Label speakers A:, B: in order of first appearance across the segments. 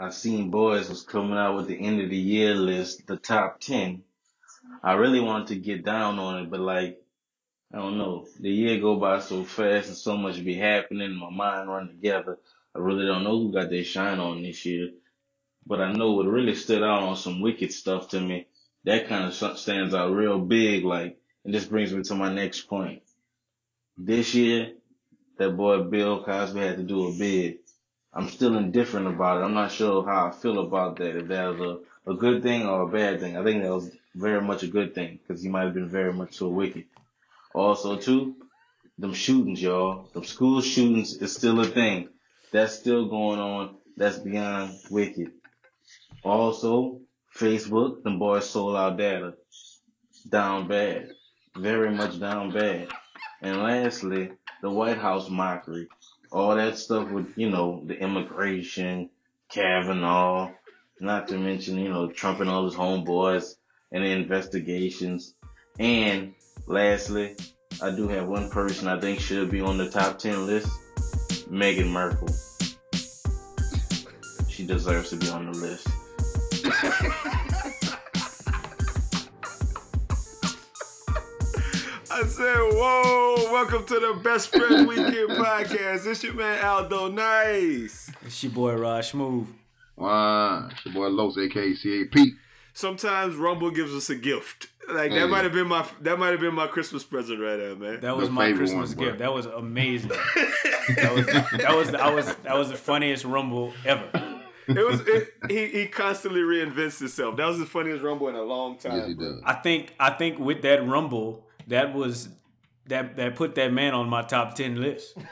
A: I seen boys was coming out with the end of the year list, the top ten. I really wanted to get down on it, but like, I don't know. The year go by so fast and so much be happening. My mind run together. I really don't know who got their shine on this year, but I know what really stood out on some wicked stuff to me. That kind of stands out real big. Like, and this brings me to my next point. This year, that boy Bill Cosby had to do a bid. I'm still indifferent about it. I'm not sure how I feel about that. If that was a, a good thing or a bad thing. I think that was very much a good thing because he might have been very much so wicked. Also, too, them shootings, y'all. Them school shootings is still a thing. That's still going on. That's beyond wicked. Also, Facebook, them boys sold our data. Down bad. Very much down bad. And lastly, the White House mockery all that stuff with, you know, the immigration, Kavanaugh, not to mention, you know, Trump and all his homeboys and the investigations. And lastly, I do have one person I think should be on the top 10 list Meghan Markle. She deserves to be on the list.
B: said, whoa, welcome to the Best Friend Weekend podcast. It's your man Aldo Nice.
C: It's your boy Rod Smooth.
D: Wow, it's your boy Los, aka CAP.
B: Sometimes Rumble gives us a gift. Like
D: Hey.
B: that might have been my that might have been my Christmas present right there, man.
C: That was
D: The
C: my Christmas
D: one,
C: gift. That was amazing. that was that was I was that was the funniest rumble ever.
B: It was it, he he constantly reinvents himself. That was the funniest Rumble in a long time.
D: Yes, he does.
C: I think I think with that rumble, that was that that put that man on my top ten list.
D: From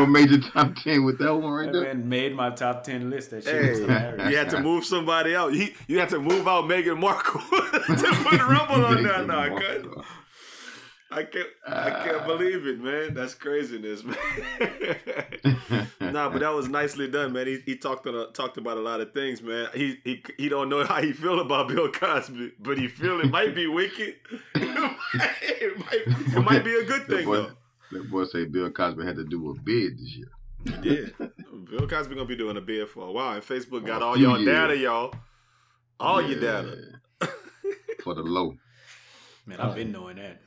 D: a major top 10 with that one right
C: That
D: there.
C: man made my top ten list. That shit was hilarious.
B: you had to move somebody out. He, you had to move out Meghan Markle to put Rumble on there.
D: Meghan
B: No, I
D: Markle.
B: couldn't. I can't. I can't
D: Ah.
B: believe it, man. That's craziness, man. nah, but that was nicely done, man. He, he talked on a, talked about a lot of things, man. He he he don't know how he feel about Bill Cosby, but he feel it might be wicked. it, might, it might be a good
D: That
B: thing
D: boy,
B: though.
D: that boy say Bill Cosby had to do a bid this year.
B: He did. Bill Cosby gonna be doing a bid for a while, and Facebook got
D: For
B: all
D: few
B: y'all
D: years.
B: data, y'all. All your data.
D: For the low.
C: Man, I've been knowing that.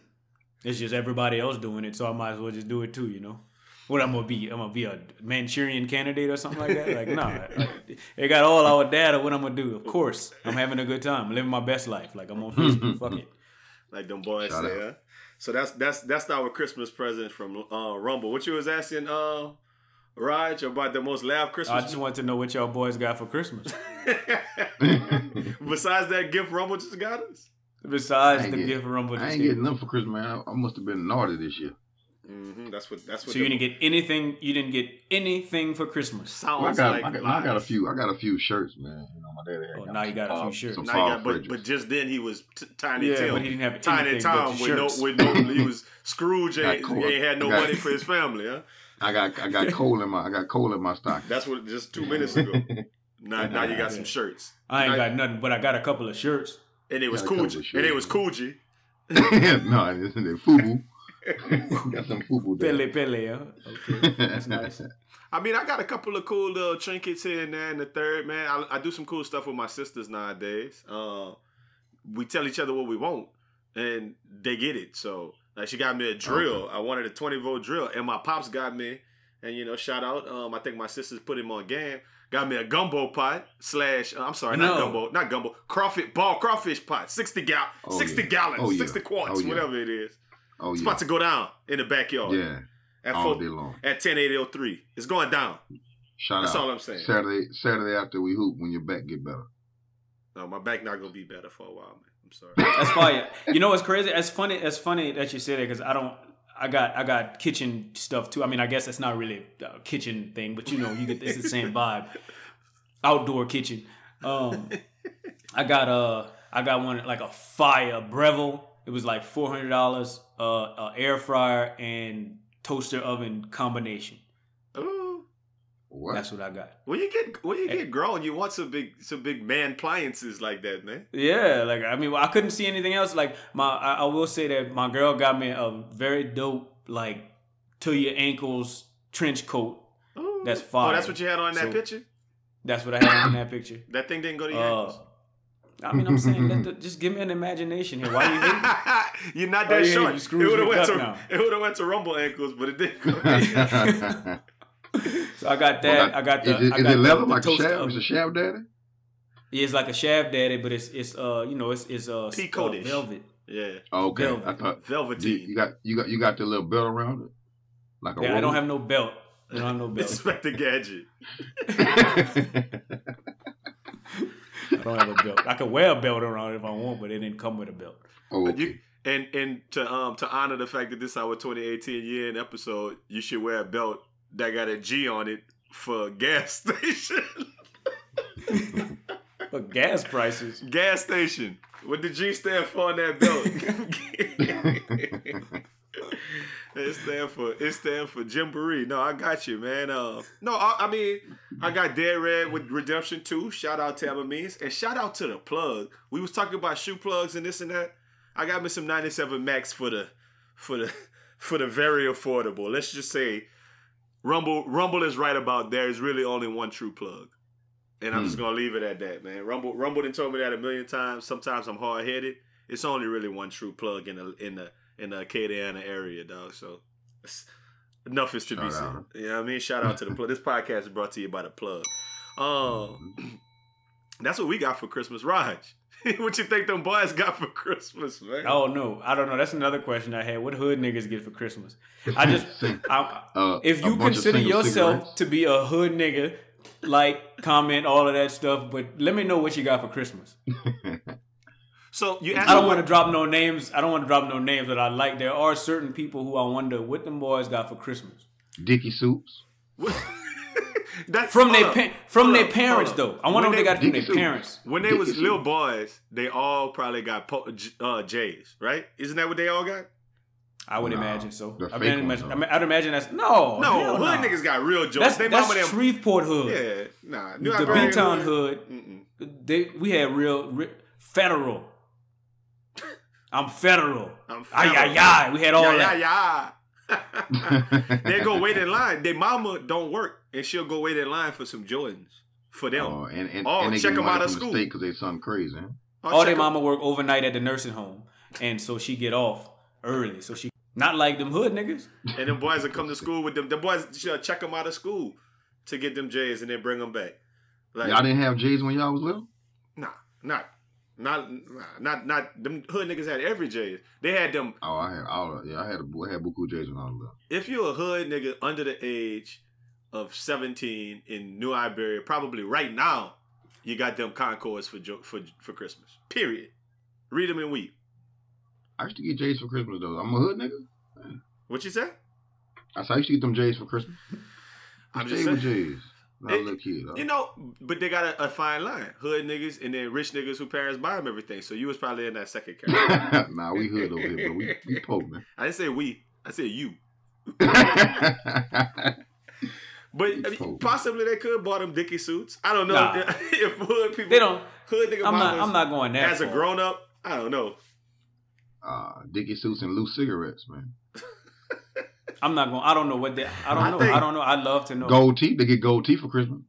C: It's just everybody else doing it, so I might as well just do it too, you know. What I'm gonna be? I'm gonna be a Manchurian candidate or something like that? Like, nah. Like, they got all our data. What I'm gonna do? Of course, I'm having a good time, living my best life. Like I'm on Facebook. Fuck it.
B: like them boys
D: Shout
B: say.
D: out.
B: Huh? So that's that's that's our Christmas present from uh, Rumble. What you was asking, uh, Raj, about the most loud Christmas?
C: I just want to know what y'all boys got for Christmas.
B: Besides that gift, Rumble just got us.
C: Besides the
D: get-
C: gift rumble.
D: I
C: just
D: ain't getting nothing for Christmas, man. I, I must have been naughty this year.
B: hmm That's what that's what.
C: So you didn't get anything. You didn't get anything for Christmas.
B: sounds
D: Well, I got,
B: like
D: I, got, I got a few. I got a few shirts, man. You know, my daddy had
C: Oh,
D: got
C: now you got a few shirts.
D: Some
B: Now you got, but, but just then he was t- Tiny
C: Yeah,
B: Tim.
C: but he didn't have
B: Tiny
C: anything
B: Tom with no
C: shirts.
B: with no he was Scrooge
D: Got
B: ain't,
D: caught.
B: he ain't had no
D: Got-
B: money for his family, huh?
D: I got I got coal in my I got coal in my stock.
B: That's what just two minutes ago. Now now you got some shirts.
C: I ain't
B: Now-
C: got nothing, but I got a couple of shirts.
B: And it was
D: Got a couple of
B: Coogi. And it was
D: shirts.
B: Coogi.
D: no, it's in the fubu. got some fubu there.
C: Pelle Pelle, huh? Okay, that's nice.
B: I mean, I got a couple of cool little trinkets here and there in the third, man. I, I do some cool stuff with my sisters nowadays. Uh, we tell each other what we want, and they get it. So, like, she got me a drill. I wanted a 20 volt drill, and my pops got me, and you know, shout out. Um, I think my sisters put him on game. Got me a gumbo pot slash. uh, I'm sorry, not gumbo, not gumbo. Crawfish ball crawfish pot, 60 gal,
D: Oh,
B: 60
D: yeah.
B: gallons,
D: Oh, yeah.
B: 60 quarts,
D: Oh, yeah.
B: whatever it is.
D: Oh
B: It's
D: yeah,
B: about to go down in the backyard
D: yeah,
B: at
D: all
B: four,
D: day long.
B: at 10803. It's going down.
D: Shout
B: That's
D: out.
B: all I'm saying.
D: Saturday, Saturday after we hoop, when your back get better.
B: No, my back not gonna be better for a while, man. I'm sorry.
C: That's fire. You know what's crazy? It's funny. It's funny that you say that because I don't. I got I got kitchen stuff too. I mean, I guess it's not really a kitchen thing, but you know, you get it's the same vibe. outdoor kitchen. Um, I got uh I got one like a fire Breville. It was like four hundred dollars. Uh, a air fryer and toaster oven combination.
B: Ooh.
D: What?
C: That's what I got.
B: When you get when you get grown, you want some big some big man appliances like that, man.
C: Yeah, like I mean, I couldn't see anything else. Like my, I, I will say that my girl got me a very dope, like to your ankles trench coat.
B: Ooh.
C: That's
B: Oh, that's what you had on that
C: So-
B: picture.
C: That's what I had in that picture.
B: That thing didn't go to your
C: Uh,
B: ankles.
C: I mean, I'm saying, let the, just give me an imagination here. Why you hating?
B: You're not
C: Why
B: that
C: you
B: short.
C: You
B: It would have went
C: McDuck
B: to
C: now.
B: it would have went to Rumble ankles, but it didn't. Go.
C: So I got that. I got the.
D: Is it,
C: I
D: is
C: got
D: it leather
C: the, the
D: like a
C: toaster
D: shaft?
C: oven.
D: It's a shaft daddy?
C: Yeah, it's like a shaft daddy, but it's it's uh you know it's it's uh,
B: Pea
C: uh velvet.
B: yeah,
D: Oh, okay.
C: Velvet.
D: I thought you,
B: velveteen.
D: you got you got you got the little belt around it, like a
C: Yeah, I don't have no belt. I don't have no belt.
B: Inspector Gadget.
C: I don't have a belt. I could wear a belt around it if I want, but it didn't come with a belt.
D: oh, okay.
B: You, and and to um to honor the fact that this is our 2018 year end episode, you should wear a belt that got a G on it for gas station.
C: But gas prices.
B: gas station. What the G stand for on that belt? it stand for it stand for Gymboree. No, I got you, man. Uh, no, I, I mean I got Dead Red with Redemption 2. Shout out to Emma Means. And shout out to the plug. We was talking about shoe plugs and this and that. I got me some 97 Max for the for the for the very affordable. Let's just say Rumble Rumble is right about there is really only one true plug. And I'm just gonna leave it at that, man. Rumble Rumble done told me that a million times. Sometimes I'm hard headed. It's only really one true plug in the in the in the Acadiana area, dog. So enough is to be
D: Shout
B: said.
D: out.
B: You know what I mean? Shout out to the plug. This podcast is brought to you by the plug. Um that's what we got for Christmas, Raj. what you think them boys got for Christmas, man?
C: Oh no, I don't know. That's another question I had. What hood niggas get for Christmas? I just, I,
D: Uh,
C: if you consider yourself
D: cigarettes.
C: to be a hood nigga, like, comment, all of that stuff, but let me know what you got for Christmas.
B: So you
C: I don't want to drop no names. I don't want to drop no names that I like. There are certain people who I wonder what them boys got for Christmas
D: Dickie suits.
B: That's
C: from their pa- from their parents though. I wonder
B: When
C: what they
B: they-
C: got from their parents.
B: When they was little boys, they all probably got po- uh, J's, right? Isn't that what they all got?
C: I would
D: Nah,
C: imagine so. I mean,
D: ones,
C: I mean, I'd imagine that's no,
B: no,
C: hell
B: hood
C: nah.
B: niggas got real J's.
C: That's,
B: they
C: that's
B: mama them.
C: Shreveport hood.
B: yeah, nah. New
C: the
B: Iberia
C: B-Town hood.
B: Mm-mm.
C: They we had real, re federal. I'm federal.
B: I'm
C: Ay
B: federal.
C: ay ay. We had all
B: yeah,
C: that.
B: yeah, yeah. they go wait in line. Their mama don't work, and she'll go wait in line for some Jordans for them.
D: Oh, and and,
B: Oh,
D: and they
B: check
D: get
B: 'em
D: money
B: out of
D: from
B: school.
D: the because they something crazy. Huh?
B: Oh,
C: all
B: check
C: their
B: 'em-
C: mama work overnight at the nursing home, and so she get off early. So she not like them hood niggas.
B: And them boys will come to school with them. The boys she'll check them out of school to get them J's and then bring them back. Like,
D: Y'all didn't have J's when y'all was little.
B: Nah, not, not, not, not. Them hood niggas had every J's. They had them.
D: Oh, I had all. Yeah, I had a I had buku J's when I was little.
B: If you're a hood nigga under the age of 17 in New Iberia, probably right now, you got them Concords for for for Christmas. Period. Read them and weep.
D: I used to get J's for Christmas though. I'm a hood nigga.
B: What you say?
D: I said I used to get them J's for Christmas.
B: I'm
D: J's
B: just saying.
D: J's.
B: It-
D: a little kid.
B: You know, but they got a, a fine line. Hood niggas and then rich niggas who parents buy them everything. So you was probably in that second category.
D: nah, we hood over here, but we we poor man.
B: I didn't say we. I said you. But I mean, possibly they could bought them Dickie suits. I don't know
C: Nah.
B: if hood people.
C: They don't.
B: Hood nigga
C: I'm not. I'm not going that
B: as a grown up. I don't know.
D: uh, Dickie suits and loose cigarettes, man.
C: I'm not going. I don't know what that. I don't
B: I
C: know. I don't know. I'd love to know.
D: Gold teeth. They get gold teeth for Christmas.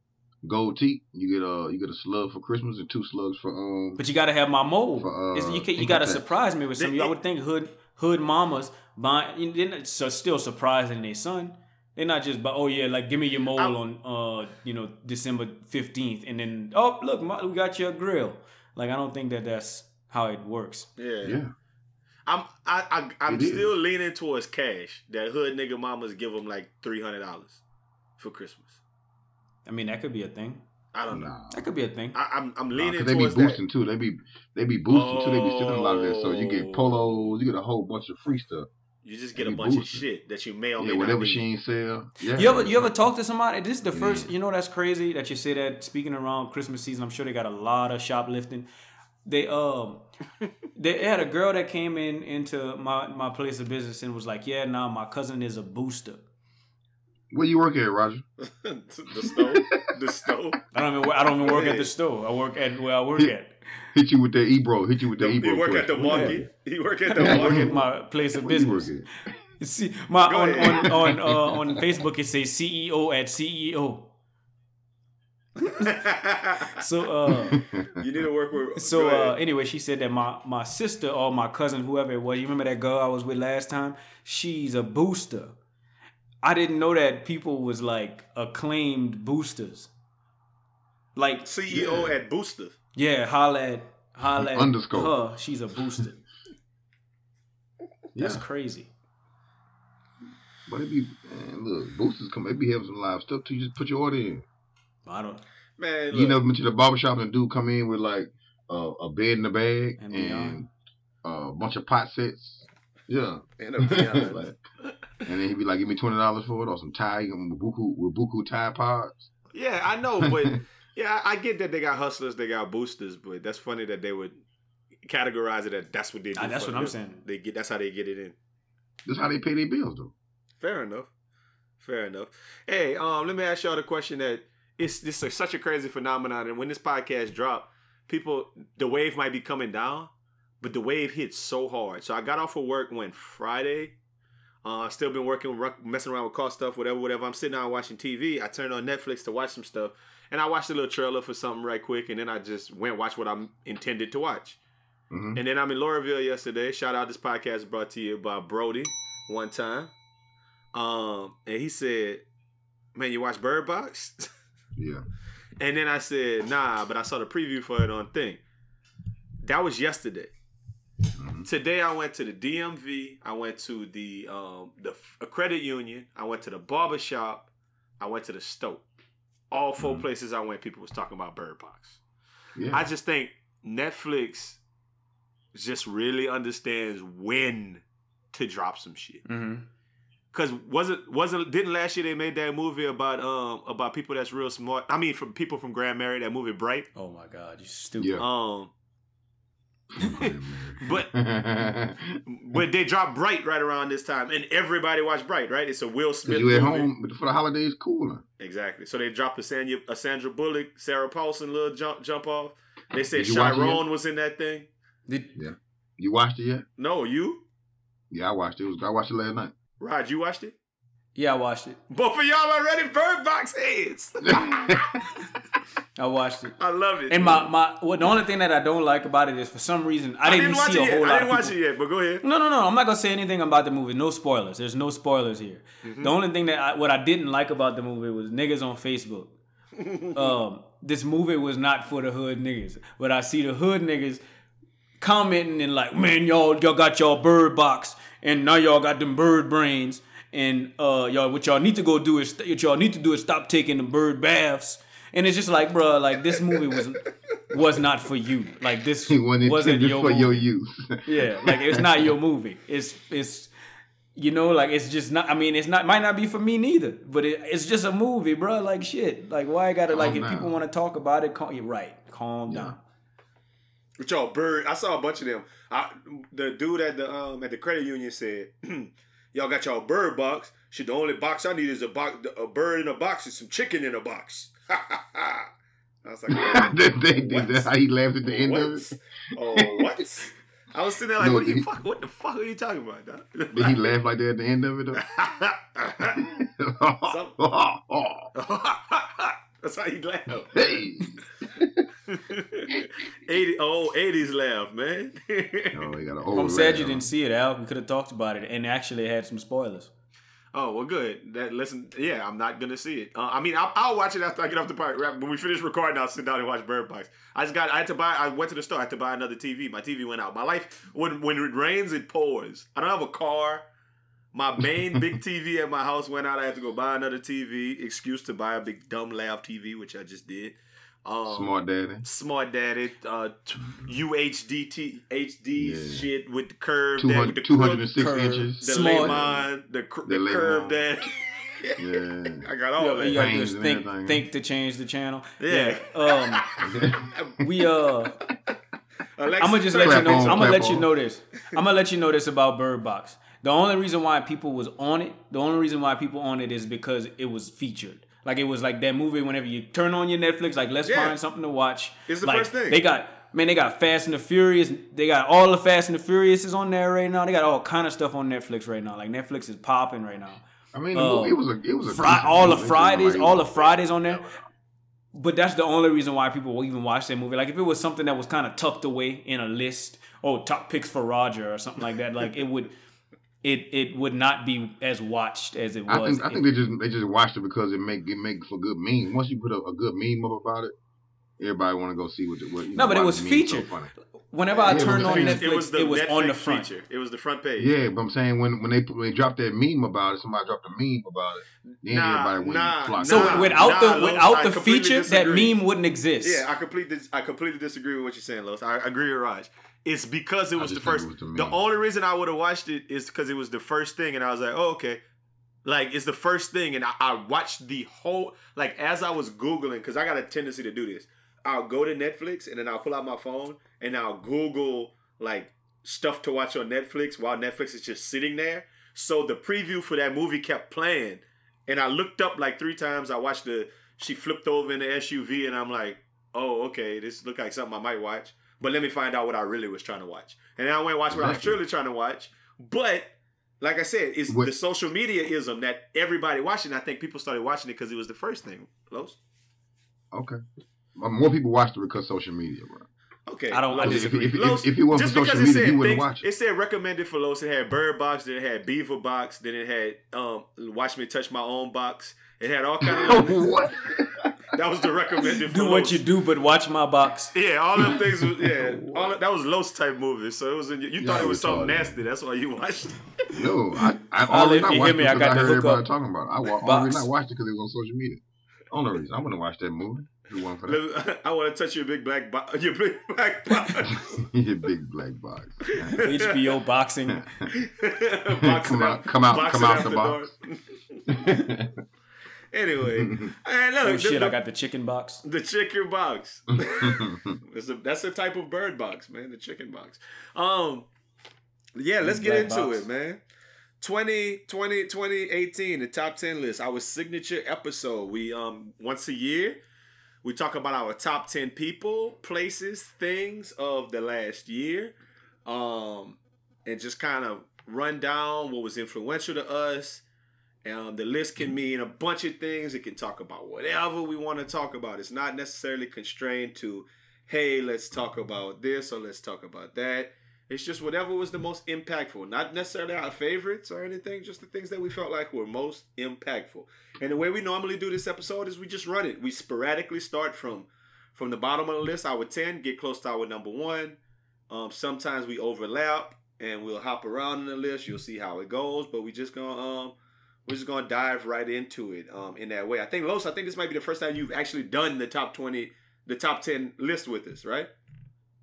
D: Gold teeth. You get a you get a slug for Christmas and two slugs for um.
C: But you got to have my mold.
D: For, uh,
C: It's- you can, you got to surprise me with
B: They-
C: something. I would think hood hood mamas buying. you know, They're so still surprising their son. They're not just, but oh yeah, like give me your mold
B: I'm-
C: on uh you know December fifteenth, and then oh look, ma- we got your grill. Like I don't think that that's how it works.
B: Yeah.
D: Yeah.
B: I'm I, I I'm
D: It is.
B: still leaning towards cash. That hood nigga mamas give them like three hundred dollars for Christmas.
C: I mean that could be a thing.
B: I don't know.
C: That could be a thing.
B: I, I'm I'm
D: Nah,
B: leaning
D: 'cause they be
B: towards that.
D: boosting too. They be they be boosting too. They be stealing a lot of that. So you
B: Oh.
D: get polos, you get a whole bunch of free stuff.
B: You just get a
D: Be
B: bunch of shit that you may or may
D: Yeah,
B: not
D: whatever she ain't sell. Yeah.
C: You ever you ever talk to somebody? This is the
D: Yeah.
C: first. You know that's crazy that you say that. Speaking around Christmas season, I'm sure they got a lot of shoplifting. They um they had a girl that came in into my my place of business and was like, yeah, nah, my cousin is a booster.
D: Where you work at, Roger?
B: the store. the store.
C: I don't even I don't even work at the store. I work at where I work at.
D: Hit you with that Ebro. Hit you with that
B: You
D: Ebro.
B: He work at the
D: question.
B: market. You work at the
C: I work
B: market.
C: at my place of
D: Where you work
C: business. See, my
B: Go
C: on
B: ahead.
C: on on uh, on Facebook it says CEO at E CEO. So uh
B: you need to work with.
C: So uh, anyway, she said that my my sister or my cousin, whoever it was, you remember that girl I was with last time? She's a booster. I didn't know that people was like acclaimed boosters. Like
B: CEO
D: Yeah.
B: at Booster.
C: Yeah, holla at holla at
D: Underscore.
C: her. She's a booster. That's
D: Yeah.
C: crazy.
D: But it be man, look, boosters come. It be having some live stuff too. You just put your order in.
C: I don't.
B: Man,
D: You
B: look,
D: never been to the barbershop and a dude come in with like uh, a bed in the bag
C: And
D: and, uh, a bunch of pot sets. Yeah.
B: and.
D: Like, and then he'd be like, "Give me twenty dollars for it, or some tie um, with buku with buku tie pods."
B: yeah, I know, but yeah, I I get that they got hustlers, they got boosters, but that's funny that they would categorize it as that's what they do.
C: Ah, that's
B: for
C: what I'm saying.
B: They get that's how they get it in.
D: That's how they pay their bills, though.
B: Fair enough. Fair enough. Hey, um, let me ask y'all the question that it's this is such a crazy phenomenon, and when this podcast dropped, people the wave might be coming down, but the wave hits so hard. So I got off of work when Friday. Uh, still been working, messing around with car stuff, whatever, whatever. I'm sitting down watching TV. I turned on Netflix to watch some stuff, and I watched a little trailer for something right quick, and then I just went watch what I'm intended to watch.
D: hmm
B: And then I'm in Laurelville yesterday. Shout out this podcast brought to you by Brody one time. Um, and he said, Man, you watch Bird Box?
D: Yeah.
B: and then I said, nah, but I saw the preview for it on thing. That was yesterday.
D: Mhm.
B: Today I went to the DMV. I went to the um the credit union. I went to the barber shop. I went to the store. All 4
D: Mhm.
B: places I went, people was talking about Bird Box.
D: Yeah.
B: I just think Netflix just really understands when to drop some shit.
C: Mm-hmm.
B: Cause wasn't wasn't didn't last year they made that movie about um about people that's real smart. I mean, from people from Grand Mary, that movie Bright.
C: Oh my God, you stupid.
D: Yeah.
B: Um, but but they dropped Bright right around this time, and everybody watched Bright, right? It's a Will Smith
D: you at
B: movie.
D: home but for the holidays, cooler.
B: Exactly. So they dropped a Sandra, a Sandra Bullock, Sarah Paulson little jump jump off. They said
D: Did you watch it
B: Chiron was in that thing.
C: Did,
D: You watched it yet?
B: No, you,
D: Yeah, I watched it. it was, I watched it last night.
B: Rod, you watched it.
C: yeah, I watched it.
B: Both of y'all already Bird Box heads.
C: I watched it.
B: I love it.
C: And my my what the only thing that I don't like about it is for some reason I,
B: I
C: didn't,
B: didn't
C: see a whole
B: I didn't watch it yet, but go ahead.
C: No, no, no. I'm not gonna say anything about the movie. No spoilers. There's no spoilers here.
B: Mm-hmm.
C: The only thing that I, what I didn't like about the movie was niggas on Facebook. um, this movie was not for the hood niggas, but I see the hood niggas commenting and like, man, y'all y'all got y'all bird box, and now y'all got them bird brains, and uh, y'all what y'all need to go do is what y'all need to do is stop taking the bird baths. And it's just like, bro, like this movie was was not for you. Like this
D: It wasn't
C: wasn't your
D: for
C: movie.
D: your use.
C: Yeah, like it's not your movie. It's it's you know like it's just not. I mean, it's not might not be for me neither. But it, it's just a movie, bro. Like shit. Like why I gotta like
D: Calm
C: if
D: down.
C: people want to talk about it, calm, you're right. Calm
D: Yeah.
C: down.
B: With y'all bird, I saw a bunch of them. I, the dude at the um at the credit union said, "Y'all got y'all bird box. Shit, the only box I need is a box, a bird in a box and some chicken in a box." I was like,
D: that, that, that, that's how he laughed at the end
B: what?
D: of it.
B: Oh, what? I was sitting there like,
D: No,
B: what, the
D: he-
B: fuck, what the fuck are you talking about? dog?
D: Did he laugh like that at the end of it though?
B: That's how you laugh.
D: hey.
B: 80, oh, 80s laugh, man.
D: Oh, he got an old
C: I'm sad you didn't see it, Al. We could have talked about it, and actually had some spoilers.
B: Oh well, good. That listen, yeah, I'm not gonna see it. Uh, I mean, I'll, I'll watch it after I get off the part. When we finish recording, I'll sit down and watch Bird Box. I just got. I had to buy. I went to the store. I had to buy another TV. My TV went out. My life when when it rains, it pours. I don't have a car. My main big TV at my house went out. I had to go buy another TV. Excuse to buy a big dumb lav TV, which I just did. Um,
D: Smart daddy.
B: Smart Daddy, uh, t- UHDT, HD
D: Yeah.
B: shit with the curve, that, with the
D: 206
C: curve.
D: inches.
B: the
C: Smart.
B: Lemon, the, cr-
D: The
B: the curve,
D: Lemon.
B: that.
D: Yeah.
B: I got all
C: Yo,
B: that.
C: you gotta just think, think to change the channel.
B: Yeah.
C: Um, we uh,
B: Alexa,
C: I'm gonna just let you know.
D: on,
C: I'm gonna
D: clap
C: let you know this. I'm gonna let you know this about Bird Box. The only reason why people was on it, the only reason why people on it is because it was featured. Like it was like that movie. Whenever you turn on your Netflix, like let's
B: Yeah.
C: find something to watch.
B: It's the
C: like,
B: first thing.
C: They got man, they got Fast and the Furious. They got all the Fast and the Furious is on there right now. They got all kind of stuff on Netflix right now. Like Netflix is popping right now.
D: I mean, the
C: Uh,
D: it was a, it was a
C: Fri- all the
D: movie. It wasn't
C: Fridays, all the Fridays on there. But that's the only reason why people will even watch that movie. Like if it was something that was kind of tucked away in a list, oh, top picks for Roger or something like that, like it would, it it would not be as watched as it was.
D: I think I think they just they just watched it because it make it make for good meme. Once you put a, a good meme up about it, everybody want to go see what the what. You
C: No,
D: know,
C: but it was
D: the meme's so
C: featured. whenever I
D: Yeah, it
C: turned on. Netflix,
B: it was the
C: on
B: Netflix
C: the front.
B: feature. It was the front page.
D: Yeah, but I'm saying when when they when they dropped that meme about it, somebody dropped a meme about it. Then
B: Nah,
D: everybody went
B: nah,
D: and flocked.
C: So
B: Nah,
C: without
B: nah,
C: the
B: Los,
C: without
B: I
C: the
B: completely
C: feature, that meme wouldn't exist.
B: Yeah, I completely I completely disagree with what you're saying, Los. I agree with Raj. It's because it was the first.
D: was the
B: the only reason I would have watched it is because it was the first thing, and I was like, oh okay, like it's the first thing, and I, I watched the whole like as I was googling because I got a tendency to do this. I'll go to Netflix and then I'll pull out my phone and I'll Google like stuff to watch on Netflix while Netflix is just sitting there. So the preview for that movie kept playing, and I looked up like three times. I watched the she flipped over in the SUV, and I'm like, oh okay, this look like something I might watch. But let me find out what I really was trying to watch, and then I went and watched what I was truly trying to watch. But like I said, it's
D: What-
B: the social media ism that everybody watching. I think people started watching it because it was the first thing. Los?
D: Okay. Uh, More people watched it because social media, bro.
B: Okay,
C: I don't- I
B: Los-
D: If, if,
B: Los-
D: if, if it wasn't
B: just
D: for
B: because
D: social
B: it
D: media,
B: said
D: you wouldn't
B: things-
D: watch it.
B: It said recommended for Los. It had Bird Box, then it had Beaver Box, then it had um Watch Me Touch My Own Box. It had all kind of
D: what?
B: That was the recommended for
C: do what
B: Los.
C: you do, but watch my box.
B: Yeah, all them things was yeah. All of, that was Los type movie. So it was in, you
D: Yeah,
B: thought it was something
D: retarded.
B: nasty. That's why you watched. it.
D: No, I, I
C: I'll
D: already
C: if
D: not
C: you
D: watched
C: hear me,
D: it
C: I
D: because
C: got
D: I heard everybody
C: hookup
D: talking about it. I wa-
C: box.
D: already not watched it because it was on social media. Only reason I'm gonna watch that movie. If it for that.
B: I want to touch your big black box. Your big black box.
D: Your big black box.
C: HBO boxing.
B: Boxing
D: Come out- come out-
B: boxing
D: come out
B: after
D: the box.
B: Dark. anyway, and look,
C: Oh shit!
B: the,
C: I got the chicken box.
B: the chicken box. It's a, that's a type of bird box, man. The chicken box. Um, yeah, let's get
C: Black
B: into
C: box.
B: it, man. 2020, 2018, the top 10 list, our signature episode. We um once a year we talk about our top 10 people, places, things of the last year. Um and just kind of run down what was influential to us. Um, the list can mean a bunch of things. It can talk about whatever we want to talk about. It's not necessarily constrained to, hey, let's talk about this or let's talk about that. It's just whatever was the most impactful. Not necessarily our favorites or anything, just the things that we felt like were most impactful. And the way we normally do this episode is we just run it. We sporadically start from from the bottom of the list, our 10, get close to our number one. Um, sometimes we overlap and we'll hop around in the list. You'll see how it goes, but we just gonna um we're just gonna dive right into it um in that way. I think Los, I think this might be the first time you've actually done the top twenty, the top ten list with us, right?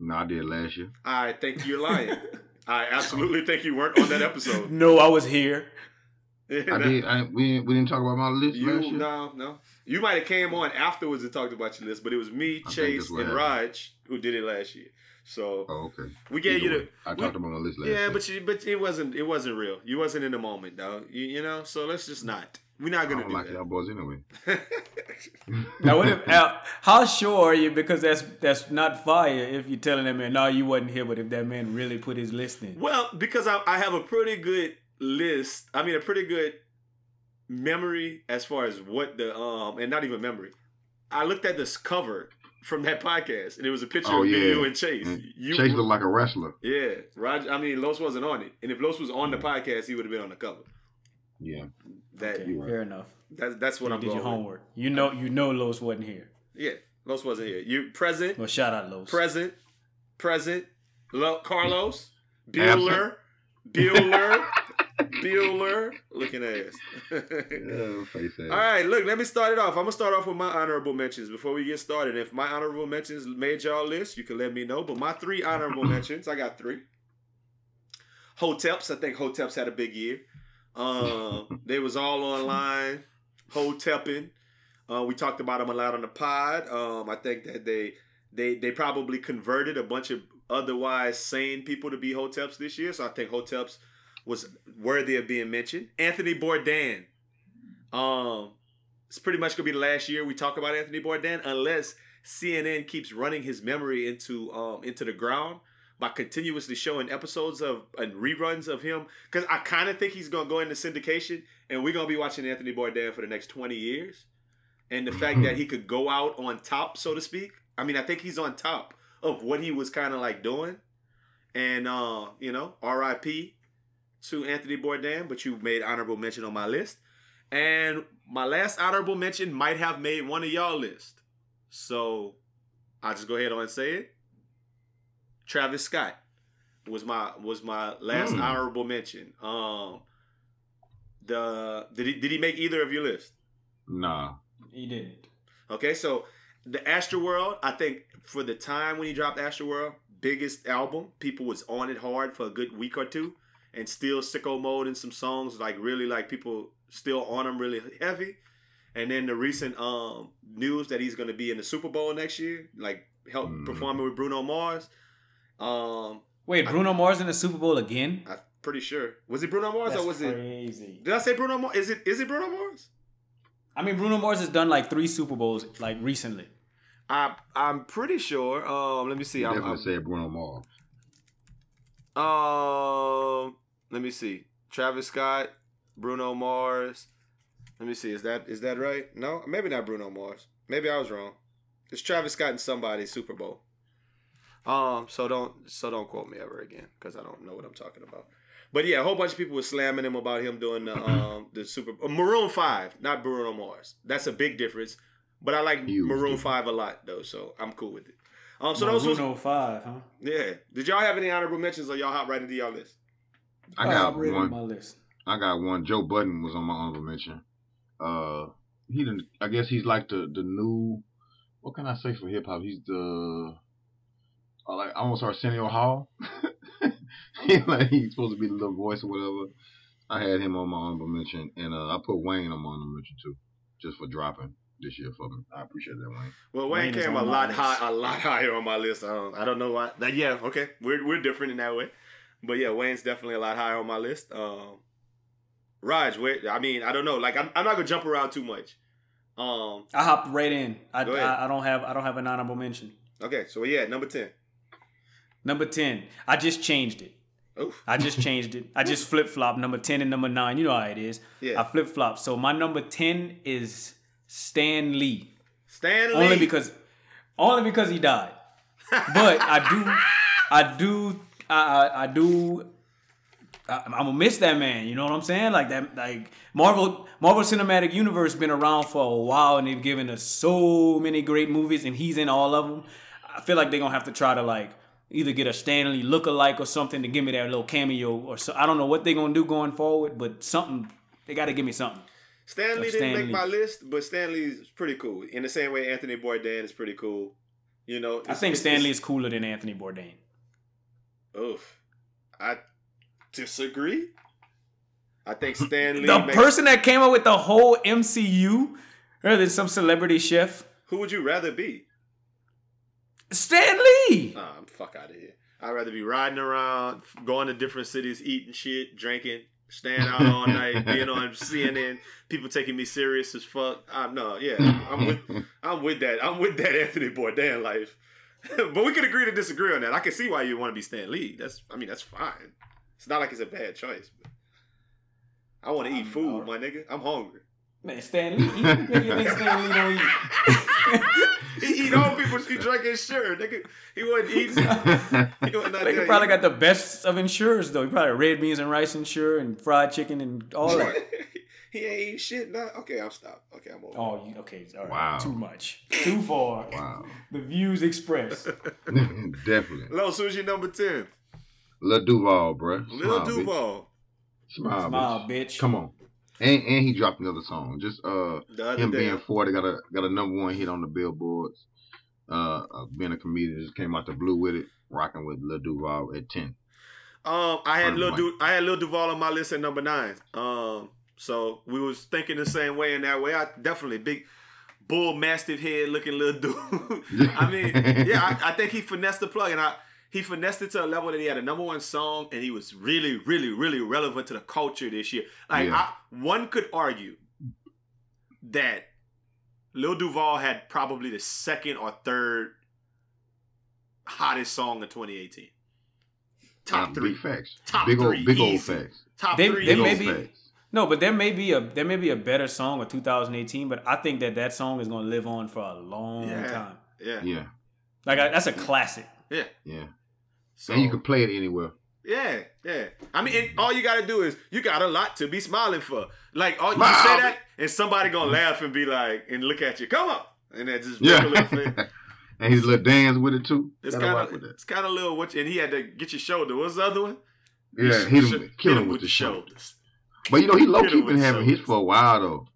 D: no, I did last year.
B: I think you're lying. I absolutely think you weren't on that episode.
C: No, I was here.
D: I did. I, we we didn't talk about my list last
B: You
D: year.
B: no no. You might have came on afterwards and talked about your list, but it was me,
D: I
B: Chase, and Raj who did it last year. So
D: Oh, okay.
B: we gave you
D: Either
B: the
D: way, I
B: we-
D: talked about my list last
B: yeah,
D: year.
B: but you, but it wasn't it wasn't real. You wasn't in the moment, dog. You, you know. So let's just not. We're not gonna
D: don't
B: do
D: like y'all boys anyway.
B: that.
C: Now, what if, Al, how sure are you? Because that's that's not fire. If you're telling that man, no, you wasn't here, but if that man really put his list in,
B: Well, because I, I have a pretty good list. I mean, a pretty good memory as far as what the um, and not even memory. I looked at this cover from that podcast, and it was a picture
D: Oh,
B: of
D: yeah.
B: you, and Chase.
D: Mm.
B: You,
D: Chase looked like a wrestler.
B: yeah, Roger. I mean, Los wasn't on it, and if Los was on the podcast, he would have been on the cover.
D: Yeah.
B: That
C: okay,
D: you right.
C: fair enough.
B: that's that's what
C: you
B: I'm
C: did
B: going.
C: your
B: with.
C: homework. You know, you know, Los wasn't here.
B: Yeah, Los wasn't here. You present,
C: Well, shout out Los.
B: present, present. Lo- Carlos, Bueller, Bueller, Bueller looking ass.
D: Yeah.
B: All right, look, let me start it off. I'm gonna start off with my honorable mentions before we get started. If my honorable mentions made y'all list, you can let me know. But my three honorable mentions, I got three. Hoteps, I think Hoteps had a big year. Um, they was all online, Hotepping. Uh, we talked about them a lot on the pod. Um, I think that they they they probably converted a bunch of otherwise sane people to be Hoteps this year. So I think Hoteps was worthy of being mentioned. Anthony Bourdain. Um, it's pretty much gonna be the last year we talk about Anthony Bourdain, unless CNN keeps running his memory into um into the ground by continuously showing episodes of and reruns of him. Because I kind of think he's gonna go into syndication, and we're gonna be watching Anthony Bourdain for the next twenty years. And the fact that he could go out on top, so to speak. I mean, I think he's on top of what he was kind of like doing. And uh, you know, R.I.P. to Anthony Bourdain, but you made honorable mention on my list. And my last honorable mention might have made one of y'all list. So I'll just go ahead and say it. Travis Scott was my was my last
D: Hmm.
B: honorable mention. Um the did he did he make either of your list?
D: Nah.
C: He didn't.
B: Okay, so the Astroworld, I think for the time when he dropped Astroworld, biggest album, people was on it hard for a good week or two, and still sicko mode in some songs, like really like people still on him really heavy. And then the recent um news that he's gonna be in the Super Bowl next year, like help
D: Mm.
B: performing with Bruno Mars. Um,
C: Wait, Bruno Mars in the Super Bowl again?
B: I'm pretty sure was it Bruno Mars
C: That's
B: or was it?
C: crazy.
B: Did I say Bruno Mars? Is it is it Bruno Mars?
C: I mean, Bruno Mars has done like three Super Bowls like recently.
B: I I'm pretty sure. Um, let me see. I'm,
D: definitely
B: I'm-
D: said Bruno Mars.
B: Um, let me see. Travis Scott, Bruno Mars. Let me see. Is that is that right? No, maybe not Bruno Mars. Maybe I was wrong. It's Travis Scott and somebody Super Bowl. Um, so don't so don't quote me ever again because I don't know what I'm talking about. But yeah, a whole bunch of people were slamming him about him doing the um the Super uh, Maroon Five, not Bruno Mars. That's a big difference. But I like Maroon. Five a lot though, so I'm cool with it. Um, so those was
C: Bruno Five, huh?
B: yeah. Did y'all have any honorable mentions or y'all hop right into y'all list?
D: I
C: Oh,
D: got
C: read
D: one.
C: on my list.
D: I got one. Joe Budden was on my honorable mention. Uh, he didn't. I guess he's like the the new. What can I say for hip hop? He's the. Uh, like almost Arsenio Hall. he, like he's supposed to be the little voice or whatever. I had him on my honorable mention, and uh, I put Wayne on my honorable mention too, just for dropping this year for me. I appreciate that, Wayne.
B: Well, Wayne,
C: Wayne
B: came a lot
C: list.
B: high, a lot higher on my list. I don't, I don't know why. That, yeah, okay, we're we're different in that way, but yeah, Wayne's definitely a lot higher on my list. Um, Raj, where, I mean, I don't know. Like, I'm, I'm not gonna jump around too much. Um,
C: I hopped right in. I,
B: Go ahead.
C: I I don't have I don't have an honorable mention.
B: okay, so yeah, number ten.
C: Number ten. I just changed it.
B: Oof.
C: I just changed it. I just flip flop number ten and number nine. You know how it is.
B: Yeah.
C: I flip flop. So my number ten is Stan Lee.
B: Stan Lee.
C: Only because only because he died. But I do I do I I, I do I, I'm gonna miss that man. You know what I'm saying? Like that like Marvel Marvel Cinematic Universe been around for a while and they've given us so many great movies and he's in all of them. I feel like they're gonna have to try to like either get a Stan Lee look-alike or something to give me that little cameo or so I don't know what they're gonna do going forward, but something they gotta give me something.
B: Stan Lee didn't make my list, but Stan Lee's pretty cool. In the same way, Anthony Bourdain is pretty cool. You know,
C: I think Stan
B: Lee
C: is cooler than Anthony Bourdain.
B: Oof. I disagree. I think Stan Lee,
C: the
B: makes-
C: person that came up with the whole MCU, rather uh, than some celebrity chef,
B: Who would you rather be?
C: Stan Lee.
B: Nah, I'm fuck out of here. I'd rather be riding around, going to different cities, eating shit, drinking, staying out all night, being on CNN, people taking me serious as fuck. I'm no, yeah, I'm with, I'm with that. I'm with that Anthony Bourdain life. but we could agree to disagree on that. I can see why you want to be Stan Lee. That's, I mean, that's fine. It's not like it's a bad choice. But I want to eat food, my nigga. I'm hungry.
C: Man, Stan Lee. You you think Stan Lee don't eat?
B: He eat all people. He drinking sure, nigga. He wasn't eating. He wasn't out
C: Like, he probably
B: eating.
C: got the best of insurers though. He probably red beans and rice insure and fried chicken and all that.
B: he ain't eat shit. Nah. Okay, I'm stopped. Okay, I'm over.
C: Oh, you, okay, all right.
D: Wow.
C: Too much, too far.
D: wow.
C: The views expressed.
D: Definitely.
B: Los, who's your number ten?
D: Lil Duval, bruh.
B: Lil
D: Smile, bitch.
B: Duval.
D: Smile,
C: Smile,
D: bitch.
C: bitch.
D: Come on. And and he dropped another song. Just uh him
B: day,
D: being forty got a got a number one hit on the billboards. Uh, uh being a comedian just came out the blue with it, rocking with Lil Duval at ten.
B: Um, I had Lil du- I had Lil Duval on my list at number nine. Um, so we was thinking the same way in that way. I definitely big bull mastiff head looking little dude. I mean, yeah, I, I think he finessed the plug, and I he finessed it to a level that he had a number one song, and he was really, really, really relevant to the culture this year. Like,
D: Yeah.
B: I, one could argue that Lil Duval had probably the second or third hottest song of 2018. Top
D: Uh,
B: three.
D: Big facts.
B: Top
D: big
B: three,
D: old big old facts.
B: Top
C: They-
B: three.
C: they
D: Big
C: may
D: old
C: be-
D: facts.
C: No, but there may be a there may be a better song of 2018, but I think that that song is gonna live on for a long
B: Yeah.
C: time.
B: Yeah.
D: Yeah,
C: Like I, that's a classic.
B: Yeah.
D: yeah.
B: So
D: and you can play it anywhere.
B: yeah, yeah. I mean, and all you gotta do is you got a lot to be smiling for. Like, all you
D: Smile.
B: say that, and somebody gonna laugh and be like, and look at you. Come on, and that just
D: Yeah.
B: make a little
D: and his little dance with it too.
B: It's kind of
D: with
B: it's kind of little what, and he had to get your shoulder. What's the other one?
D: Yeah, hit him, kill him with the show.
B: shoulders.
D: But you know, he low key
B: him with
D: been having
B: shoulders.
D: hits for a while though.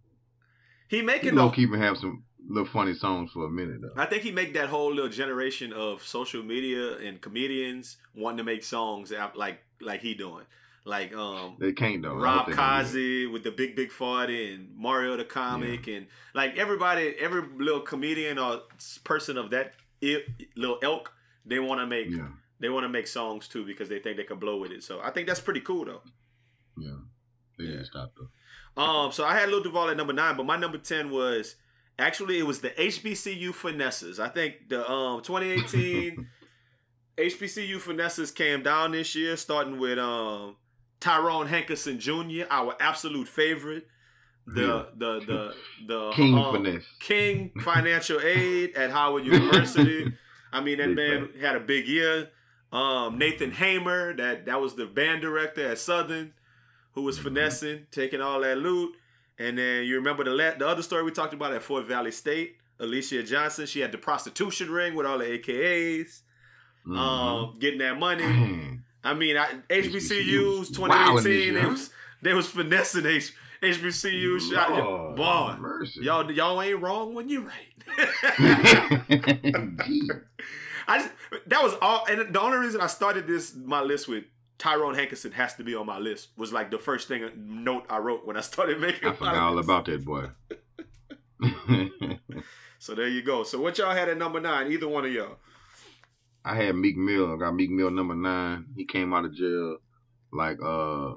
B: He
D: He
B: making
D: low
B: the,
D: key been having some little funny songs for a minute though.
B: I think he make that whole little generation of social media and comedians wanting to make songs out like like he doing. Like um
D: They can't though.
B: Rob
D: hope they don't do
B: Kazi with the Big Big Forty and Mario the comic and like everybody, every little comedian or person of that il- little elk, they want to make.
D: Yeah,
B: they want to make songs too because they think they can blow with it. So I think that's pretty cool though.
D: yeah. They
B: Yeah.
D: didn't stop though.
B: Um, so I had Lil Duval at number nine, but my number ten was actually it was the HBCU finesses. I think the um 2018 HBCU finesses came down this year, starting with um Tyrone Hankerson Jr., our absolute favorite. The the the the
D: King
B: um. King Financial Aid at Howard University. I mean, that man had a big year. Um, Nathan Hamer, that that was the band director at Southern, who was
D: Mhm.
B: finessing, taking all that loot. And then you remember the la- the other story we talked about at Fort Valley State, Alicia Johnson. She had the prostitution ring with all the AKAs,
D: Mhm.
B: um, getting that money. I mean, I,
D: HBCUs
B: HBCUs 2018,
D: this
B: they was they was finessing H, HBCU shot.
D: Mercy.
B: y'all y'all ain't wrong when you're right. I just, that was all, and the only reason I started this my list with Tyrone Hankerson has to be on my list was like the first thing note I wrote when I started making.
D: I forgot all
B: list.
D: about that boy.
B: So there you go. So what y'all had at number nine? Either one of y'all.
D: I had Meek Mill. I got Meek Mill number nine. He came out of jail like uh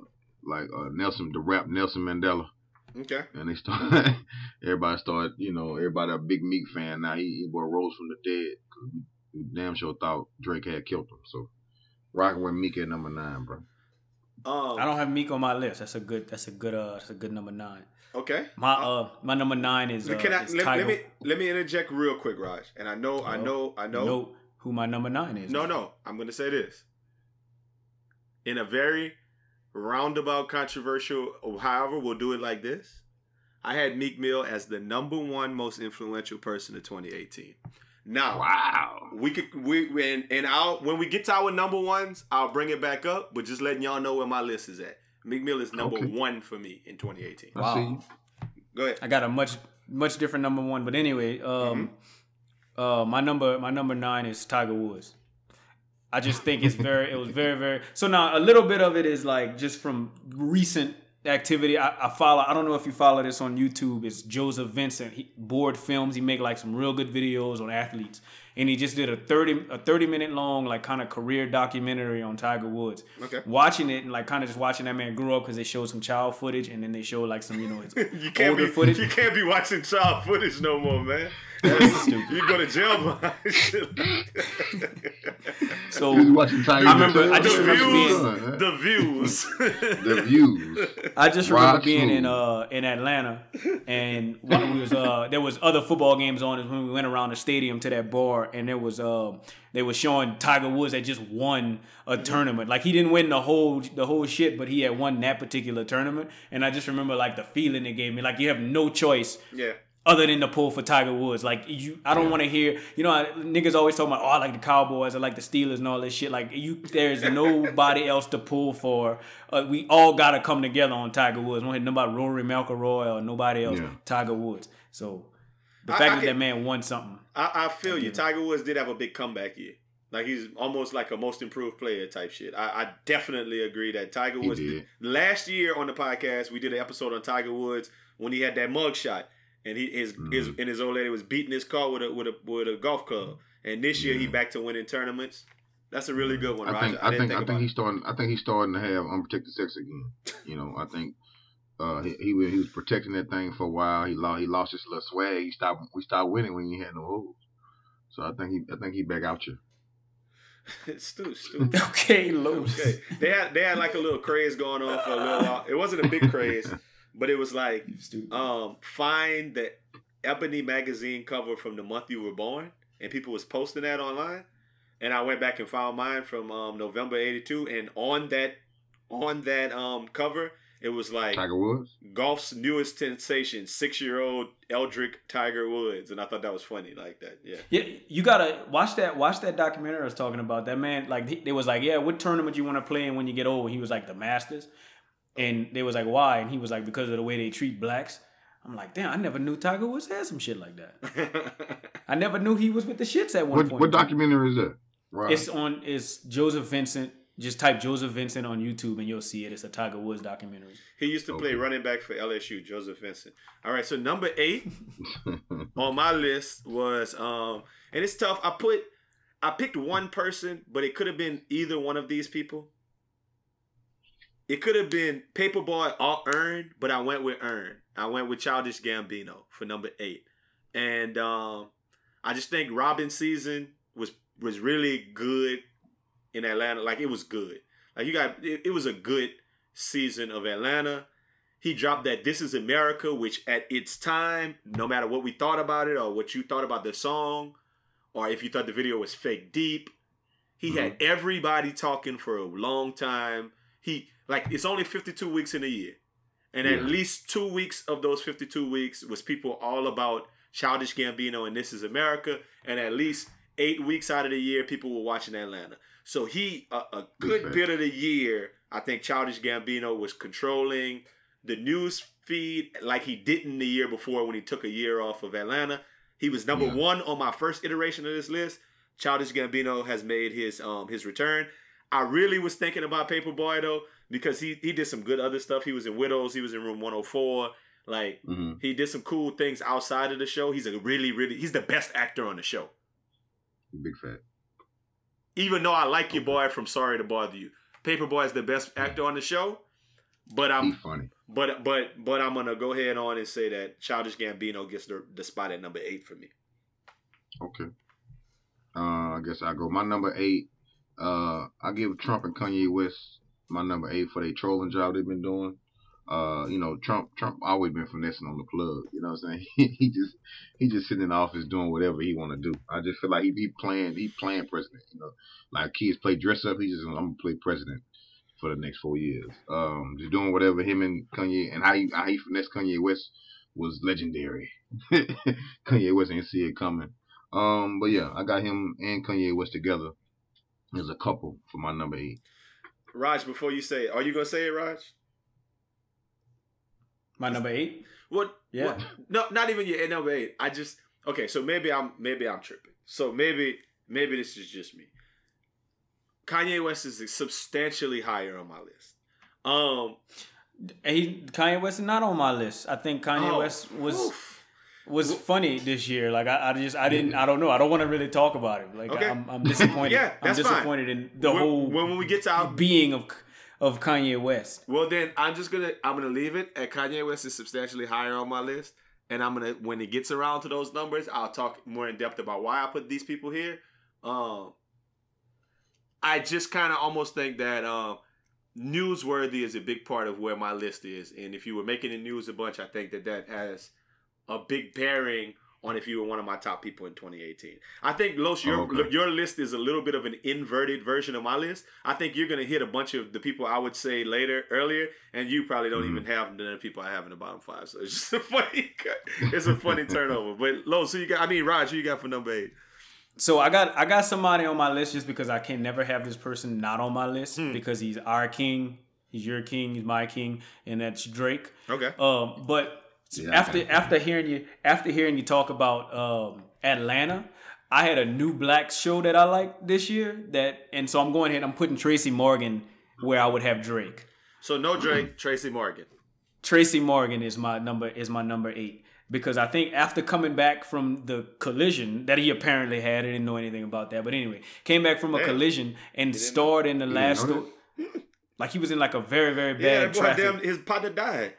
D: like uh Nelson the rap Nelson Mandela.
B: Okay.
D: And they started everybody started, you know, everybody a big Meek fan now. He, he boy rose from the dead. we damn sure thought Drake had killed him. So rocking with Meek at number nine, bro.
B: Um,
C: I don't have Meek on my list. That's a good. That's a good. Uh, that's a good number nine.
B: Okay.
C: My uh, my number nine is. Uh,
B: Can I
C: is
B: let, let me let me interject real quick, Raj? And I know, I know, I know.
C: Know who my number nine is.
B: No, no. I'm going to say this. In a very roundabout, controversial, however, we'll do it like this. I had Meek Mill as the number one most influential person of 2018. Now,
D: Wow.
B: we could we we- and, and I'll when we get to our number ones, I'll bring it back up. But just letting y'all know where my list is at. Meek Mill is number
D: Okay.
B: one for me in 2018.
C: Wow.
D: see.
B: Go ahead.
C: I got a much much different number one. But anyway, um,
B: Mm-hmm.
C: uh, my number my number nine is Tiger Woods. I just think it's very it was very very so now a little bit of it is like just from recent activity. I, I follow. I don't know if you follow this on YouTube. It's Joseph Vincent. He Bored Films. He make like some real good videos on athletes, and he just did a thirty a thirty minute long like kind of career documentary on Tiger Woods.
B: Okay.
C: Watching it and like kind of just watching that man grow up because they showed some child footage and then they showed like some you know
B: You can't
C: older
B: be
C: footage.
B: you can't be watching child footage no more, man. That's stupid. You go to jail behind.
C: So
D: You was watching Tiger
C: I remember-
D: Woods?
C: I just
B: the
C: remember
B: views,
C: being-
B: the views,
D: the views.
C: I just remember
D: Rock
C: being in uh in Atlanta, and when we was uh there was other football games on is when we went around the stadium to that bar, and there was um they were showing Tiger Woods had just won a tournament. Like he didn't win the whole the whole shit, but he had won that particular tournament. And I just remember like the feeling it gave me. Like you have no choice
B: yeah.
C: Other than the pull for Tiger Woods. Like you, I don't want to hear. You know, I- niggas always talking about, oh, I like the Cowboys, I like the Steelers, and all this shit. Like you, there's nobody else to pull for. Uh, we all gotta come together on Tiger Woods. We don't hear nobody Rory McIlroy or nobody else.
D: Yeah.
C: Tiger Woods. So the
B: I-
C: fact
B: I
C: that
B: can-
C: that man won something.
B: I, I feel you.
C: it.
B: Tiger Woods did have a big comeback year. Like he's almost like a most improved player type shit. I, I definitely agree that Tiger
D: He
B: Woods.
D: did.
B: Last year on the podcast, we did an episode on Tiger Woods when he had that mug shot, and he his, his
D: Mhm.
B: and his old lady was beating his car with a with a with a golf club. And this year he
D: Yeah.
B: back to winning tournaments. That's a really good one,
D: I
B: Roger.
D: think
B: I,
D: I think
B: think,
D: I think he's starting. I think he's starting to have unprotected sex again. You know, I think uh, he he was, he was protecting that thing for a while. He lost he lost his little swag. He stopped. We stopped winning when he had no holes. So I think he I think he back out here.
B: Stu, Stu.
C: Okay, Los.
B: Okay. They had they had like a little craze going on for a little while. It wasn't a big craze, but it was like um find the Ebony magazine cover from the month you were born, and people was posting that online. And I went back and found mine from um, November '82, and on that on that um cover, it was like
D: Tiger Woods.
B: golf's newest sensation, six year old Eldrick Tiger Woods, and I thought that was funny, like that. Yeah.
C: Yeah, you gotta watch that. Watch that documentary I was talking about. That man, like, he- they was like, "Yeah, what tournament you want to play in when you get old?" He was like, "The Masters," and they was like, "Why?" And he was like, "Because of the way they treat blacks." I'm like, "Damn, I never knew Tiger Woods had some shit like that. I never knew he was with the shits at one
D: What
C: point."
D: what documentary is that? Right.
C: It's on. It's Joseph Vincent. Just type Joseph Vincent on YouTube and you'll see it. It's a Tiger Woods documentary.
B: he used to play running back for LSU, Joseph Vincent. All right, so number eight on my list was um and it's tough. I put I picked one person, but it could have been either one of these people. It could have been Paperboy or Earn, but I went with Earn. I went with Childish Gambino for number eight. And um I just think Robbin' Season was was really good in Atlanta. Like it was good. Like you got it, it was a good season of Atlanta. He dropped that This Is America, which at its time, no matter what we thought about it or what you thought about the song, or if you thought the video was fake deep, he had everybody talking for a long time. He like it's only 52 weeks in a year. And at
D: Yeah.
B: least two weeks of those 52 weeks was people all about Childish Gambino and This Is America. And at least eight weeks out of the year, people were watching Atlanta. So he, a, a good bit of the year, I think Childish Gambino was controlling the news feed like he didn't the year before when he took a year off of Atlanta. He was number
D: Yeah.
B: one on my first iteration of this list. Childish Gambino has made his um his return. I really was thinking about Paperboy though because he he did some good other stuff. He was in Widows. He was in Room 104. Like
D: hmm
B: he did some cool things outside of the show. He's a really really he's the best actor on the show.
D: Big fan.
B: Even though I like your boy from Sorry to Bother You, Paperboy is the best actor on the show. But I'm
D: funny.
B: but but but I'm gonna go ahead on and say that Childish Gambino gets the, the spot at number eight for me.
D: Okay. Uh, I guess I go. My number eight. Uh, I give Trump and Kanye West my number eight for their trolling job they've been doing. Uh, you know, Trump Trump always been finessing on the plug. You know what I'm saying? he just he just sitting in the office doing whatever he want to do. I just feel like he be playing he playing president. You know, like kids play dress up. He just I'm gonna play president for the next four years. Um, just doing whatever him and Kanye and how he how he finessed Kanye West was legendary. Kanye West didn't see it coming. Um, but yeah, I got him and Kanye West together as a couple for my number eight.
B: Raj, before you say, it, are you gonna say it, Raj?
C: My number eight.
B: What?
C: Yeah.
B: what- no, not even your number eight. I just okay. So maybe I'm maybe I'm tripping. So maybe maybe this is just me. Kanye West is substantially higher on my list. Um,
C: He Kanye West is not on my list. I think Kanye
B: oh,
C: West was
B: oof.
C: Was funny this year. Like I, I just I didn't I don't know. I don't want to really talk about it. Like
B: Okay.
C: I'm, I'm disappointed.
B: Yeah, that's
C: I'm
B: that's fine.
C: disappointed in the
B: when,
C: whole
B: when when we get to our
C: being of of Kanye West.
B: Well, then I'm just gonna I'm gonna leave it at Kanye West is substantially higher on my list, and I'm gonna when it gets around to those numbers, I'll talk more in depth about why I put these people here. Um, I just kind of almost think that um, newsworthy is a big part of where my list is, and if you were making the news a bunch, I think that that has a big bearing on if you were one of my top people in 2018. I think Los, your
D: Oh, okay.
B: your list is a little bit of an inverted version of my list. I think you're gonna hit a bunch of the people I would say later earlier, and you probably don't
D: Mhm.
B: even have none of the people I have in the bottom five. So it's just a funny, it's a funny turnover. But Los, who you got? I mean, Raj, who you got for number eight?
C: So I got I got somebody on my list just because I can never have this person not on my list
B: Hmm.
C: because he's our king, he's your king, he's my king, and that's Drake.
B: Okay.
C: Um, but
D: Yeah,
C: after
D: okay.
C: after hearing you after hearing you talk about um, Atlanta, I had a new black show that I liked this year. That and so I'm going ahead. I'm putting Tracy Morgan where I would have Drake.
B: So no Drake, Tracy Morgan.
C: Tracy Morgan is my number is my number eight because I think after coming back from the collision that he apparently had, I didn't know anything about that, but anyway, came back from a
B: Damn.
C: collision and starred in the last. like he was in like a very very bad
B: Yeah, boy,
C: traffic.
B: damn, his partner died.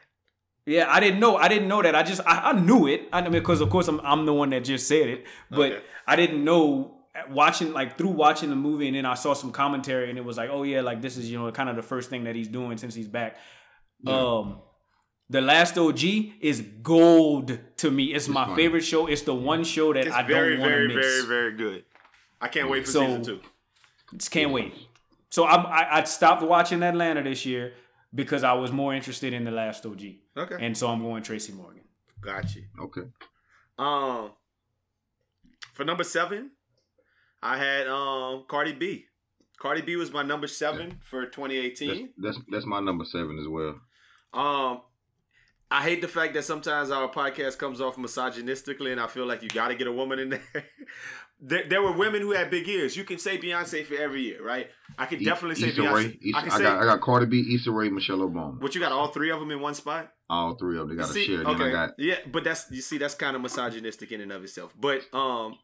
C: Yeah, I didn't know. I didn't know that. I just I, I knew it. I mean, because of course I'm I'm the one that just said it, but
B: Okay.
C: I didn't know watching like through watching the movie and then I saw some commentary and it was like, oh yeah, like this is you know kind of the first thing that he's doing since he's back. Um, the Last OG is gold to me. It's, my
D: funny.
C: favorite show. It's the one show that
B: It's
C: I
B: very,
C: don't want to
B: very,
C: miss.
B: very, very good. I can't wait for
C: So-
B: season two.
C: Just can't wait. So I'm, I I stopped watching Atlanta this year because I was more interested in the Last OG,
B: Okay,
C: and so I'm going Tracy Morgan.
B: Gotcha.
D: Okay.
B: Um, for number seven, I had um Cardi B. Cardi B was my number seven for
D: That's,
B: 2018.
D: that's that's my number seven as well.
B: Um, I hate the fact that sometimes our podcast comes off misogynistically, and I feel like you got to get a woman in there. there. There were women who had big ears. You can say Beyonce for every year, right? I could
D: E-
B: definitely say
D: Issa
B: Beyonce.
D: Rae. Issa,
B: I
D: I,
B: can say,
D: got I got Cardi B, Issa Rae, Michelle Obama.
B: but you got all three of them in one spot.
D: All three of them. They got to share. I got
B: yeah, but that's you see that's kind of misogynistic in and of itself. But um,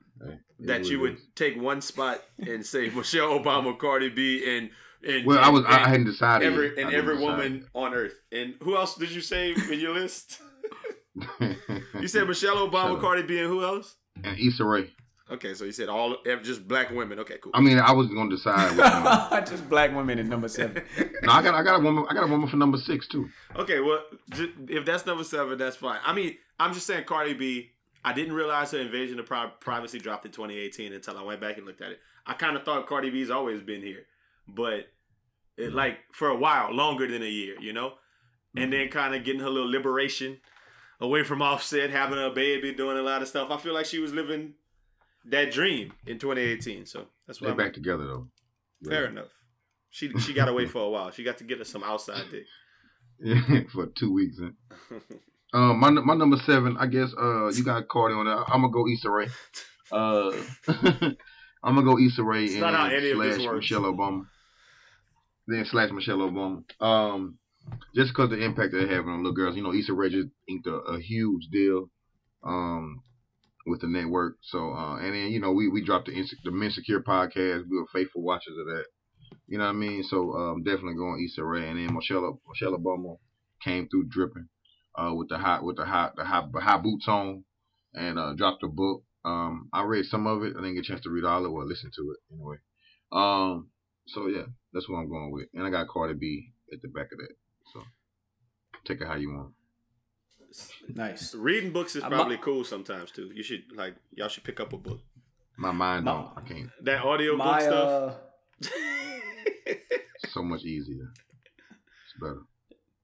B: that you would
D: is.
B: take one spot and say Michelle Obama, Cardi B, and and
D: Well, I was I hadn't decided.
B: every and
D: I
B: every woman on earth. And who else did you say in your list? You said Michelle Obama. Cardi B, and who else?
D: and Issa Rae.
B: Okay, so you said all just black women. Okay, cool.
D: I mean, I was gonna decide.
C: Just black women at number seven.
D: no, I got I got a woman. I got a woman for number six too.
B: Okay, well, j- if that's number seven, that's fine. I mean, I'm just saying Cardi B. I didn't realize her invasion of pri- privacy dropped in 2018 until I went back and looked at it. I kind of thought Cardi B's always been here, but it mm-hmm. like for a while, longer than a year, you know. And then mm-hmm. kind of getting her little liberation away from Offset, having a baby, doing a lot of stuff. I feel like she was living that dream in 2018. So that's why
D: They're
B: I'm
D: back together though.
B: fair enough. She she got away for a while. She got to get her some outside dick.
D: Yeah, for two weeks. Huh? Uh, my my number seven, I guess. Uh, you got Cardi on there. I'm gonna go Issa Rae. Uh, I'm gonna go Issa Rae
B: It's
D: and
B: not how any of this
D: slash. Michelle Obama. Then slash Michelle Obama. Um, just because the impact they're having on little girls. You know, Issa Rae just inked a, a huge deal. Um, with the network. So, uh, and then you know, we we dropped the the Men Secure podcast. We were faithful watchers of that. You know what I mean? So, um, definitely going Issa Rae, and then Michelle Michelle Obama came through dripping, uh, with the hot with the hot the hot high boots on, and uh, dropped a book. Um, I read some of it. I didn't get a chance to read all of it or listen to it anyway. Um, so yeah, that's what I'm going with, and I got Cardi B at the back of that. So take it how you want.
C: Nice.
B: Reading books is probably
C: not-
B: cool sometimes too. You should like y'all should pick up a book.
D: My mind
C: My-
D: don't. I can't.
B: That audio book
C: My
B: stuff.
C: uh,
D: so much easier. It's better.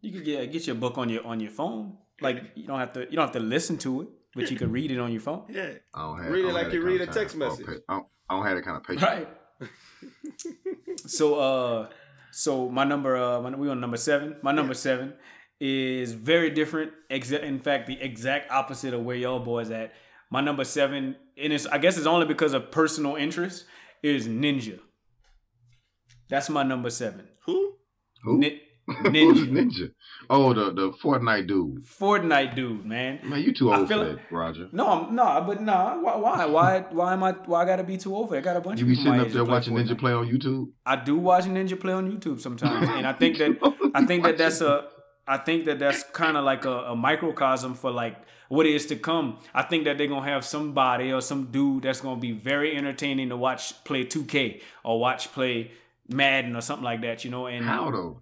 C: you could get get your book on your on your phone. Like you don't have to you don't have to listen to it, but you can read it on your phone.
B: yeah.
D: I don't have.
B: Read it
D: don't
B: like you read a text
D: time.
B: message.
D: Okay. I don't, I don't have that kind of patience.
C: Right. so uh so my number uh my, we on number seven. My number seven is very different. Exa- in fact, the exact opposite of where y'all boys at. My number seven, and it's I guess it's only because of personal interest, is Ninja. That's my number seven.
B: Who?
D: Who?
C: Ni- Ninja.
D: Ninja? Oh, the the Fortnite dude.
C: Fortnite dude, man.
D: Man, you too
C: I
D: old for
C: feel
D: that,
C: it-
D: Roger.
C: No, I'm no, but no. Why? Why? Why? Why am I? Why I gotta be too over? I got a bunch
D: You
C: of
D: be
C: people my
D: sitting up there
C: that play
D: watching Ninja play on YouTube.
C: I do watch Ninja play on YouTube sometimes, and I think that I think that that's a I think that that's kind of like a, a microcosm for like what is to come. I think that they're gonna have somebody or some dude that's gonna be very entertaining to watch play 2K or watch play Madden or something like that, you know. And
D: How though?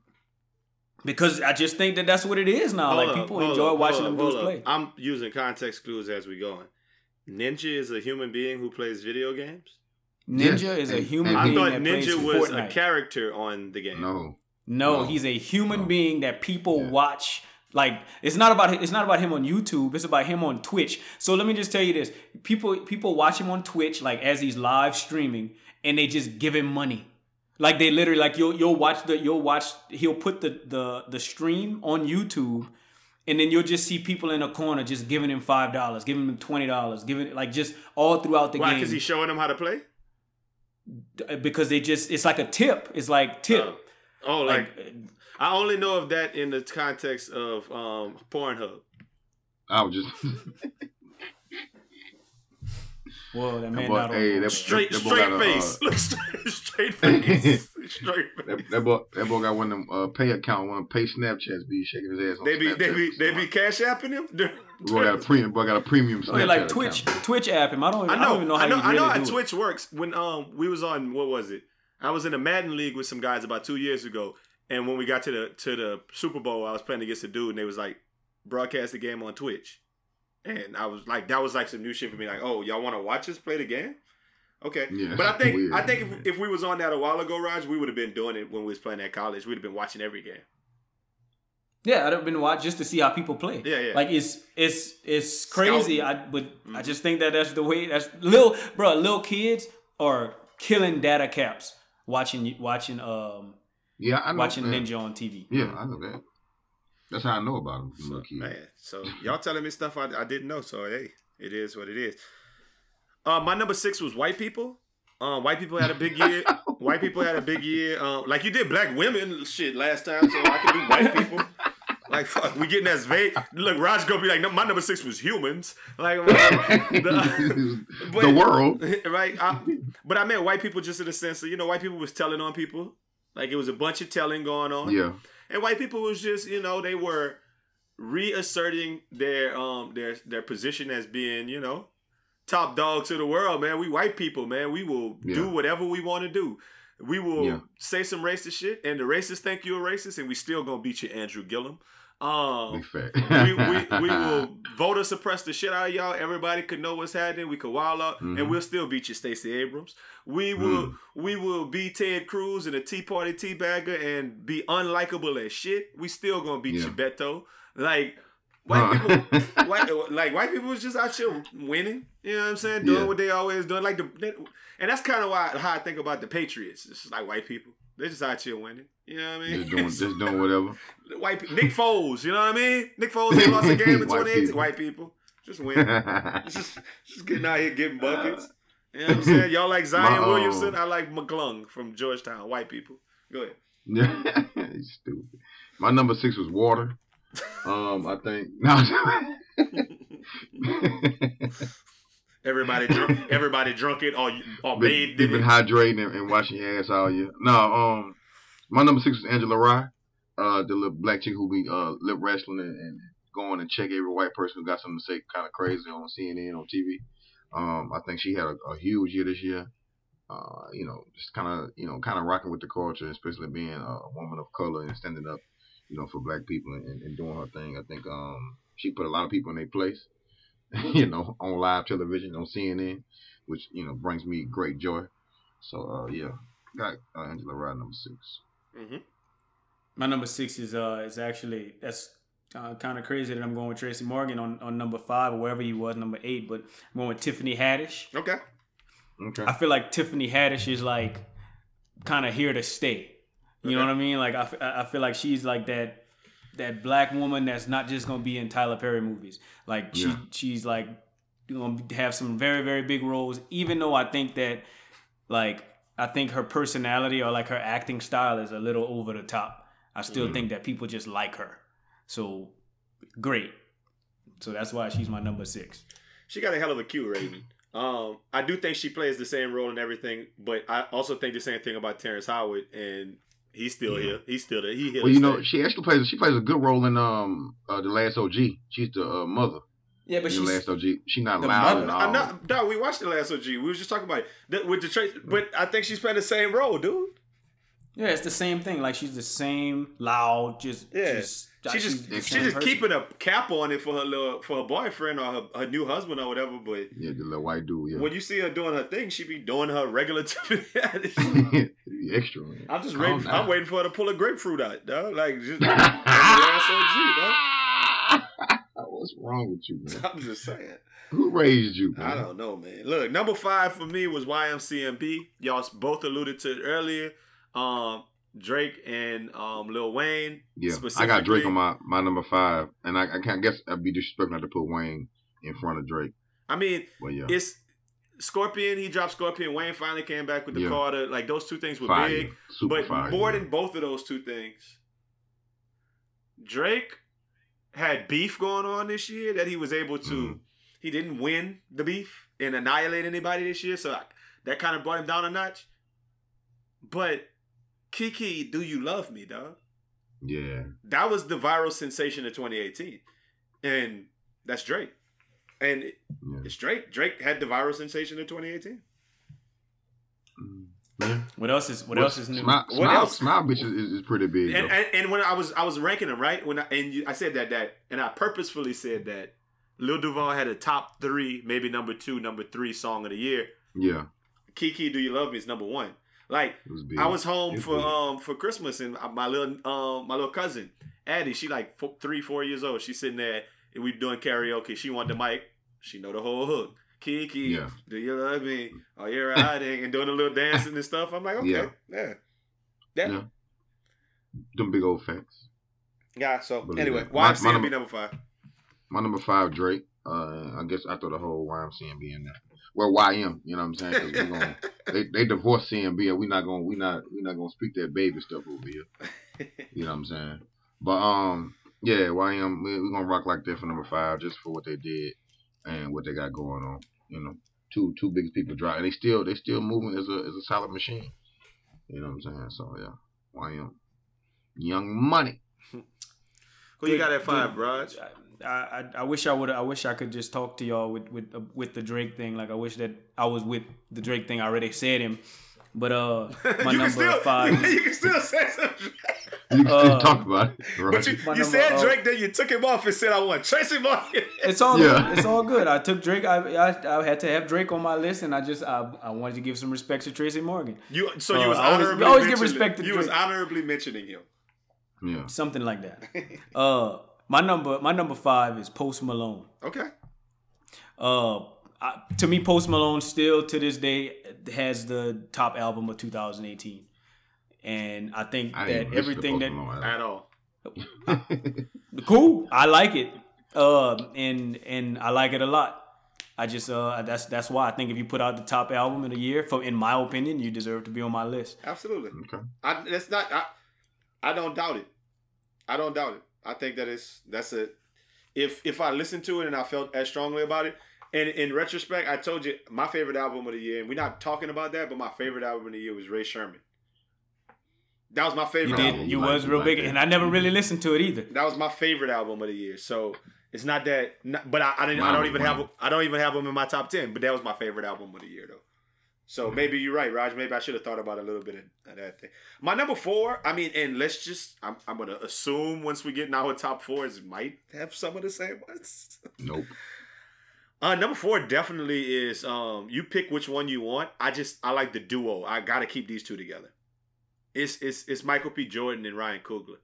C: because I just think that that's what it is now.
B: Hold
C: like
B: up,
C: people enjoy
B: up,
C: watching
B: hold
C: them dudes
B: up.
C: play.
B: I'm using context clues as we going. Ninja is a human being who plays video games.
C: Ninja
D: Yeah,
C: is a human
B: I
C: being
B: thought Ninja
C: plays
B: was
C: Fortnite.
B: a character on the game.
D: No.
C: No,
D: No.
C: he's a human
D: No.
C: being that people
D: Yeah.
C: watch. Like it's not about it's not about him on YouTube. It's about him on Twitch. So let me just tell you this: people people watch him on Twitch like as he's live streaming, and they just give him money. Like they literally like you'll you'll watch the you'll watch he'll put the the the stream on YouTube, and then you'll just see people in a corner just giving him five dollars, giving him twenty dollars, giving like just all throughout the
B: Why?
C: game
B: Because he's showing them how to play.
C: because they just it's like a tip. It's like tip.
B: Oh, oh like,
C: like
B: I only know of that in the context of um, Pornhub.
D: I was just
C: well, that man
D: boy-
C: not
D: hey, that-
B: Straight,
D: that boy
B: straight
D: got a,
B: face. Look, straight, straight face. straight face.
D: that, that boy that boy got one of them uh, pay account, one of them pay Snapchats be shaking his ass on
B: They be, they
D: Snapchat.
B: be, they be cash apping him.
D: Boy got a premium boy got a premium
C: yeah,
D: Snapchat
C: like Twitch,
D: account.
C: Twitch app him. I don't,
B: I
C: I,
B: know,
C: don't even know how
B: I know,
C: you
B: I know how
C: do it.
B: Twitch works. When um we was on what was it? I was in a Madden league with some guys about two years ago, and when we got to the to the Super Bowl, I was playing against a dude, and they was like broadcast the game on Twitch, and I was like, that was like some new shit for me. Like, oh, y'all want to watch us play the game? Okay,
D: Yeah,
B: but I think
D: weird.
B: I think if, if we was on that a while ago, Raj, we would have been doing it when we was playing at college. We'd have been watching every game.
C: Yeah, I'd have been watching just to see how people play.
B: Yeah, yeah.
C: Like it's it's it's crazy.
B: Scouting.
C: I but I
B: Mhm.
C: just think that that's the way. That's little bro. Little kids are killing data caps watching watching um
D: Yeah, I know.
C: watching
D: man.
C: Ninja on TV.
D: Yeah, I know that. That's how I know about him. from little kid.
B: Man, so y'all telling me stuff I, I didn't know. So hey, it is what it is. Uh, my number six was white people. Um, white people had a big year. white people had a big year. Um, like you did black women shit last time, so I can do white people. Like fuck, we getting as vague. Look, Raj gonna be like, no, my number six was humans. Like the,
D: the world.
B: right? I, but I meant white people just in the sense that you know, white people was telling on people. Like it was a bunch of telling going on.
D: Yeah.
B: And white people was just, you know, they were reasserting their um their their position as being, you know, top dogs of the world, man. We white people, man. We will do whatever we want to do. We will
D: Yeah.
B: say some racist shit, and the racists think you're a racist, and we still gonna beat you, Andrew Gillum. Um, we, we, we will voter suppress the shit out of y'all. Everybody could know what's happening. We could wild out, and
D: Mhm.
B: we'll still beat you, Stacey Abrams. We will we will be Ted Cruz and a Tea Party teabagger and be unlikable as shit. We still gonna beat
D: Yeah.
B: you, Beto. Like white people, white like white people was just out here winning. You know what I'm saying? Doing
D: Yeah.
B: what they always doing. Like the and that's kind of why how I think about the Patriots. It's just like white people. They're just out here winning. You know what I mean?
D: just doing, just doing whatever.
B: White pe- Nick Foles, you know what I mean? Nick Foles they lost a game in
D: White
B: 2018. White people just win. just, just getting out here getting buckets. You know what I'm saying? Y'all like Zion
D: My,
B: Williamson. I like McClung from Georgetown. White people. Go ahead.
D: Yeah, He's stupid. My number six was water. Um, I think no.
B: Everybody drunk. Everybody drunk it All or
D: been,
B: bathed in
D: been hydrating and, and washing your ass all year. No, um, my number six is Angela Rye, uh, the little black chick who be uh lip wrestling and, and going and check every white person who got something to say kind of crazy on CNN on TV. Um, I think she had a, a huge year this year. Uh, you know, just kind of you know kind of rocking with the culture, especially being a woman of color and standing up, you know, for black people and, and, and doing her thing. I think um she put a lot of people in their place. you know, on live television on CNN, which you know brings me great joy. So uh, yeah, got uh, Angela Rye number six.
B: Mhm.
C: My number six is uh is actually that's uh, kind of crazy that I'm going with Tracy Morgan on, on number five or wherever he was number eight, but I'm going with Tiffany Haddish.
B: Okay.
D: Okay.
C: I feel like Tiffany Haddish is like kind of here to stay. You know what I mean? Like I, I feel like she's like that that black woman that's not just gonna be in Tyler Perry movies. Like she
D: Yeah.
C: she's like gonna have some very very big roles. Even though I think that like I think her personality or like her acting style is a little over the top. I still
D: Mhm.
C: think that people just like her. So great. So that's why she's my number six.
B: She got a hell of a Q rating. Um, I do think she plays the same role and everything, but I also think the same thing about Terrence Howard, and he's still
D: Yeah.
B: here. He's still there. He here.
D: Well,
B: to
D: you know, she actually plays. She plays a good role in um uh, the Last OG. She's the uh, mother
C: Yeah, but
D: in the Last OG. She's not loud
C: mother?
D: and
B: I
D: all.
B: know, dog, we watched the last OG. We was just talking about it That- with the trace, but I think she's playing the same role, dude.
C: Yeah, it's the same thing. Like she's the same loud, just
B: Yeah.
C: just
B: She
C: She's
B: just
C: the
B: she just
C: person.
B: keeping a cap on it for her little for her boyfriend or her, her new husband or whatever. But
D: Yeah, the little white dude. Yeah.
B: when you see her doing her thing, she be doing her regular.
D: It'd be extra. Man.
B: I'm just
D: Calm
B: waiting.
D: down.
B: I'm waiting for her to pull a grapefruit out, dog. Like just like OG, dog.
D: What's wrong with you, man?
B: I'm just saying.
D: Who raised you, man?
B: I don't know, man. Look, number five for me was YMCMB. Y'all both alluded to it earlier. Um, Drake and um, Lil Wayne.
D: Yeah, I got. Drake on my, my number five, and I, I can't guess I'd be disrespectful not to put Wayne in front of Drake.
B: I mean,
D: But yeah,
B: it's Scorpion. He dropped Scorpion. Wayne finally came back with the
D: Yeah.
B: Carter. Like those two things were
D: fire,
B: big.
D: super
B: but
D: fire.
B: more
D: yeah.
B: than both of those two things, Drake had beef going on this year that he was able to.
D: Mhm.
B: He didn't win the beef and annihilate anybody this year, so that kind of brought him down a notch. But Kiki, do you love me, dog?
D: yeah,
B: That was the viral sensation of 2018, and that's Drake. And it-
D: yeah.
B: it's Drake. Drake had the viral sensation of 2018.
D: Mm. yeah.
C: What else is what else is new?
D: Smile,
B: What
D: smile,
B: else?
D: smile bitch is, is, is pretty big.
B: and, and and when I was I was ranking them right when I and you, I said that that and I purposefully said that Lil Duval had a top three, maybe number two, number three song of the year.
D: yeah,
B: Kiki, Do You Love Me is number one. Like
D: was.
B: I was home
D: It's
B: for
D: big.
B: um for Christmas and my little um my little cousin Addie, she like four, three four years old. She's sitting there and we doing karaoke. She wanted the mic. She know the whole hook. Kiki,
D: Yeah.
B: do you love me? Oh, you're riding and doing a little dancing and stuff. I'm like, okay,
D: Yeah.
B: yeah, yeah.
D: Yeah. Them big old facts.
B: Yeah, so
D: Believe
B: anyway,
D: that. My- my number-
B: number five.
D: My number five, Drake. Uh, I guess after the whole YMCMB in there. Well, YM, you know what I'm saying? 'Cause we gonna, they they divorced CMB, and we not gonna we not we not gonna speak that baby stuff over here. You know what I'm saying? But um, yeah, YM, we we gonna rock like that for number five, just for what they did and what they got going on. You know, two two biggest people drop, and they still they still moving as a as a solid machine. You know what I'm saying? So yeah, YM, Young Money.
B: Who you got at five, Raj?
C: I, I, I wish I would I wish I could just talk to y'all with with uh, with the Drake thing. Like I wish that I was with the Drake thing. I already said him, but uh, my
B: you
C: number
B: can still,
C: five.
B: You can still say something.
D: You can
C: Uh,
D: still talk about it, right?
B: But you, you
C: number,
B: said
C: uh,
B: Drake, then you took him off and said, I want Tracy Morgan.
C: It's all
D: Yeah.
C: good. It's all good. I took Drake. I, I I had to have Drake on my list, and I just I, I wanted to give some respect to Tracy Morgan.
B: You, so you
C: Uh,
B: was
C: I always- always give respect to
B: You was honorably mentioning him.
D: yeah.
C: Something like that. Uh, my number my number five is Post Malone.
B: Okay.
C: Uh, I, to me, Post Malone still to this day has the top album of 2018, and I think
D: I
C: that
D: didn't listen to
C: everything that
D: Malone
B: At all.
C: cool, I like it. Uh, and and I like it a lot. I just uh that's that's why I think if you put out the top album of the year, for in my opinion, you deserve to be on my list.
B: Absolutely.
D: Okay.
B: I, that's not. I, I don't doubt it. I don't doubt it. I think that it's that's a. If if I listened to it and I felt as strongly about it, and in retrospect, I told you my favorite album of the year, and we're not talking about that, but my favorite album of the year was Rae Sremmurd. That was my favorite.
C: You
B: favorite
C: did.
B: album.
C: You
D: You
C: was real big, and I never mm-hmm. really listened to it either.
B: That was my favorite album of the year. So it's not that, not, but I, I didn't. I don't even
D: mine.
B: have. I don't even have them in my top ten. But that was my favorite album of the year, though. So maybe you're right, Raj. Maybe I should have thought about a little bit of, that thing. My number four. I mean, and let's just. I'm, I'm gonna assume once we get in our top fours, might have some of the same ones.
D: Nope.
B: Uh, number four definitely is. Um, you pick which one you want. I just I like the duo. I gotta keep these two together. It's it's it's Michael B. Jordan and Ryan Coogler.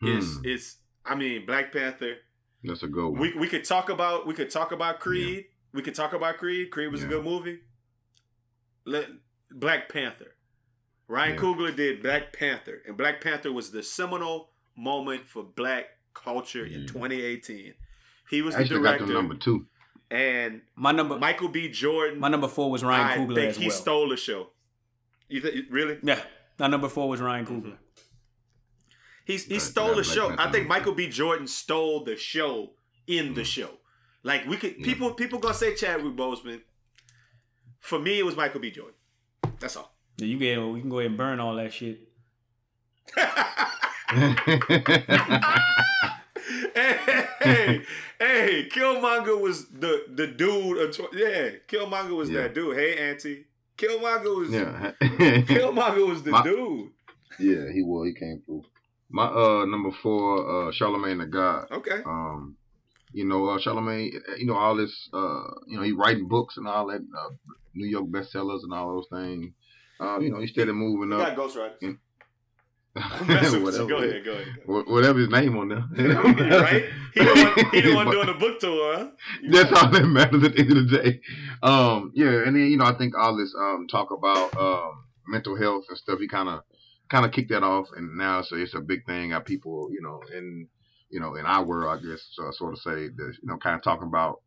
B: It's
D: Hmm.
B: it's. I mean, Black Panther.
D: That's a good one.
B: We we could talk about we could talk about Creed. We could talk about Creed. Creed was a good movie. Let Black Panther. Ryan
D: Yeah.
B: Coogler did Black Panther, and Black Panther was the seminal moment for Black culture in 2018. He was
D: I
B: the
D: actually got
B: director,
D: them number two.
B: and
C: My number
B: Michael B. Jordan.
C: my number four was Ryan
B: I
C: Coogler
B: think
C: as
B: he
C: well.
B: stole the show. You think really?
C: yeah, my number four was Ryan mm-hmm. Coogler.
B: He he
D: Right,
B: stole the
D: Black
B: show. I think Michael B. Jordan stole the show in the mm-hmm. show. Like we could
D: Yeah.
B: people people gonna say Chadwick Boseman. For me, it was Michael B. Jordan. That's all.
C: Yeah, you get we can go ahead and burn all that shit.
B: hey, hey, hey, Killmonger was the the dude. Of tw- yeah, Killmonger was
D: Yeah.
B: that dude. Hey, Auntie, Killmonger was
D: yeah.
B: Killmonger was the
D: My-
B: dude.
D: yeah, he was. He came through. My uh number four, uh Charlemagne the God.
B: Okay.
D: Um, you know, uh, Charlemagne, you know, all this, uh, you know, he writing books and all that, uh, New York bestsellers and all those things. Uh, you know, he started moving up.
B: Ghost Riders. I'm messing with you.
D: Whatever.
B: Go ahead, go ahead.
D: Whatever his name on there.
B: right? He the one, he the one doing the book tour, huh?
D: That's all that matters at the end of the day. Um, yeah, and then you know, I think all this um talk about um mental health and stuff, he kind of kind of kicked that off, and now so it's a big thing. Got people, you know, in you know, in our world, I guess, uh, sort of say that you know, kind of talking about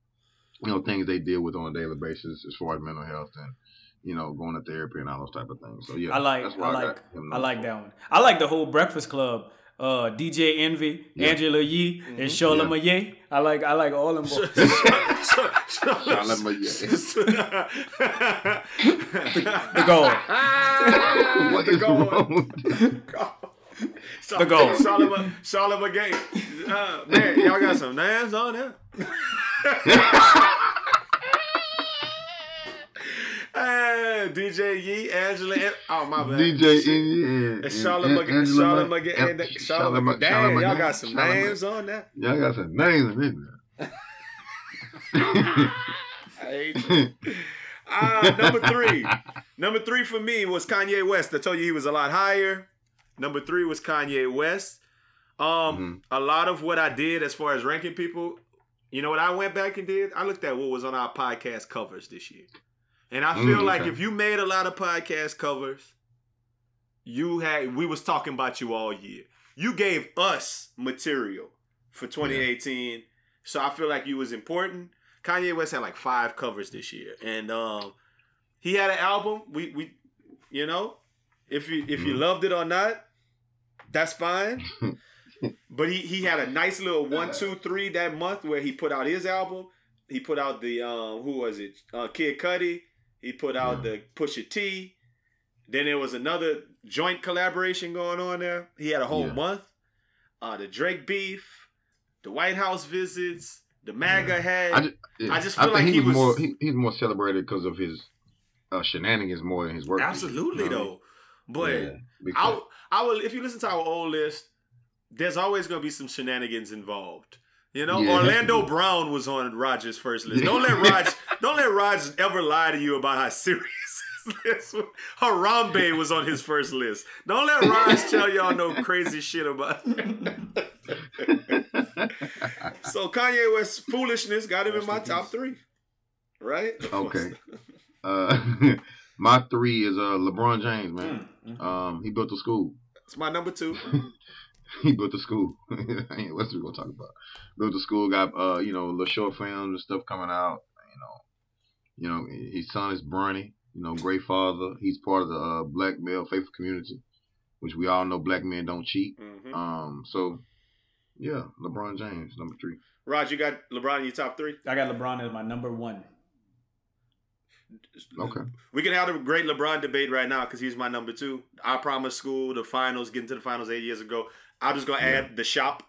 D: you know things they deal with on a daily basis as far as mental health and you know going to therapy and all those type of things. So yeah,
C: I like
D: that's
C: I
D: why
C: like
D: got
C: I like
D: four.
C: that one. I like the whole Breakfast Club. Uh, DJ Envy,
D: Yeah.
C: Angela Yee,
B: Mhm.
C: and Shola
D: Yeah.
C: Maye. I like I like all of them boys.
D: Charlemagne.
C: the goal.
D: what
B: The
D: is
B: goal.
D: wrong? With that?
B: the
C: goal.
B: Charlemagne, Charlemagne Gay. Uh, man, y'all got some names on there. Hey, DJ Yee, Angela. An- Oh my bad.
D: DJ
B: Shit.
D: and,
B: And Charlemagne, Charlemagne, and Charlemagne. Damn, y'all got some names on there.
D: Y'all got some names in there.
B: I hate you. Ah, number three. Number three for me was Kanye West. I told you he was a lot higher. Number three was Kanye West. Um, a lot of what I did as far as ranking people, you know what I went back and did? I looked at what was on our podcast covers this year. And I feel
D: Mm,
B: like
D: okay.
B: if you made a lot of podcast covers, you had we was talking about you all year. You gave us material for 2018. So I feel like you was important. Kanye West had like five covers this year. And um he had an album. We we you know, if you if you
D: Mhm.
B: loved it or not, that's fine. but he he had a nice little one, two, three that month where he put out his album. He put out the um who was it? Uh Kid Cudi. He put out the Pusha T. Then there was another joint collaboration going on there. He had a whole
D: Yeah.
B: month. Uh the Drake beef, the White House visits, the MAGA
D: Yeah.
B: head.
D: I just, yeah.
B: I just
D: I
B: feel
D: think
B: like
D: he
B: he
D: was, more he, he's more celebrated because of his uh, shenanigans more than his work.
B: Absolutely
D: You know
B: though. But
D: Yeah, because-
B: I will. If you listen to our old list, there's always going to be some shenanigans involved. You know,
D: Yeah.
B: Orlando Brown was on Rogers' first list. Don't let Raj, don't let Raj ever lie to you about how serious his list was. Harambe was on his first list. Don't let Raj tell y'all no crazy shit about. so Kanye West's foolishness got him in my top three. Right?
D: Okay. uh, my three is uh LeBron James, man.
C: Mm, mm.
D: Um, he built a school.
B: It's my number two.
D: he built a school. Ain't- What's we gonna talk about? Built a school. Got uh, you know, little short films and stuff coming out. You know, you know, his son is Bronny. You know, great father. He's part of the uh, black male faithful community, which we all know black men don't cheat.
B: Mhm.
D: Um, so yeah, LeBron James, number three.
B: Raj, you got LeBron in your top three.
C: I got LeBron as my number one.
D: Okay.
B: We can have a great LeBron debate right now because he's my number two. I promised school, the finals, getting to the finals eight years ago. I'm just gonna add the shop.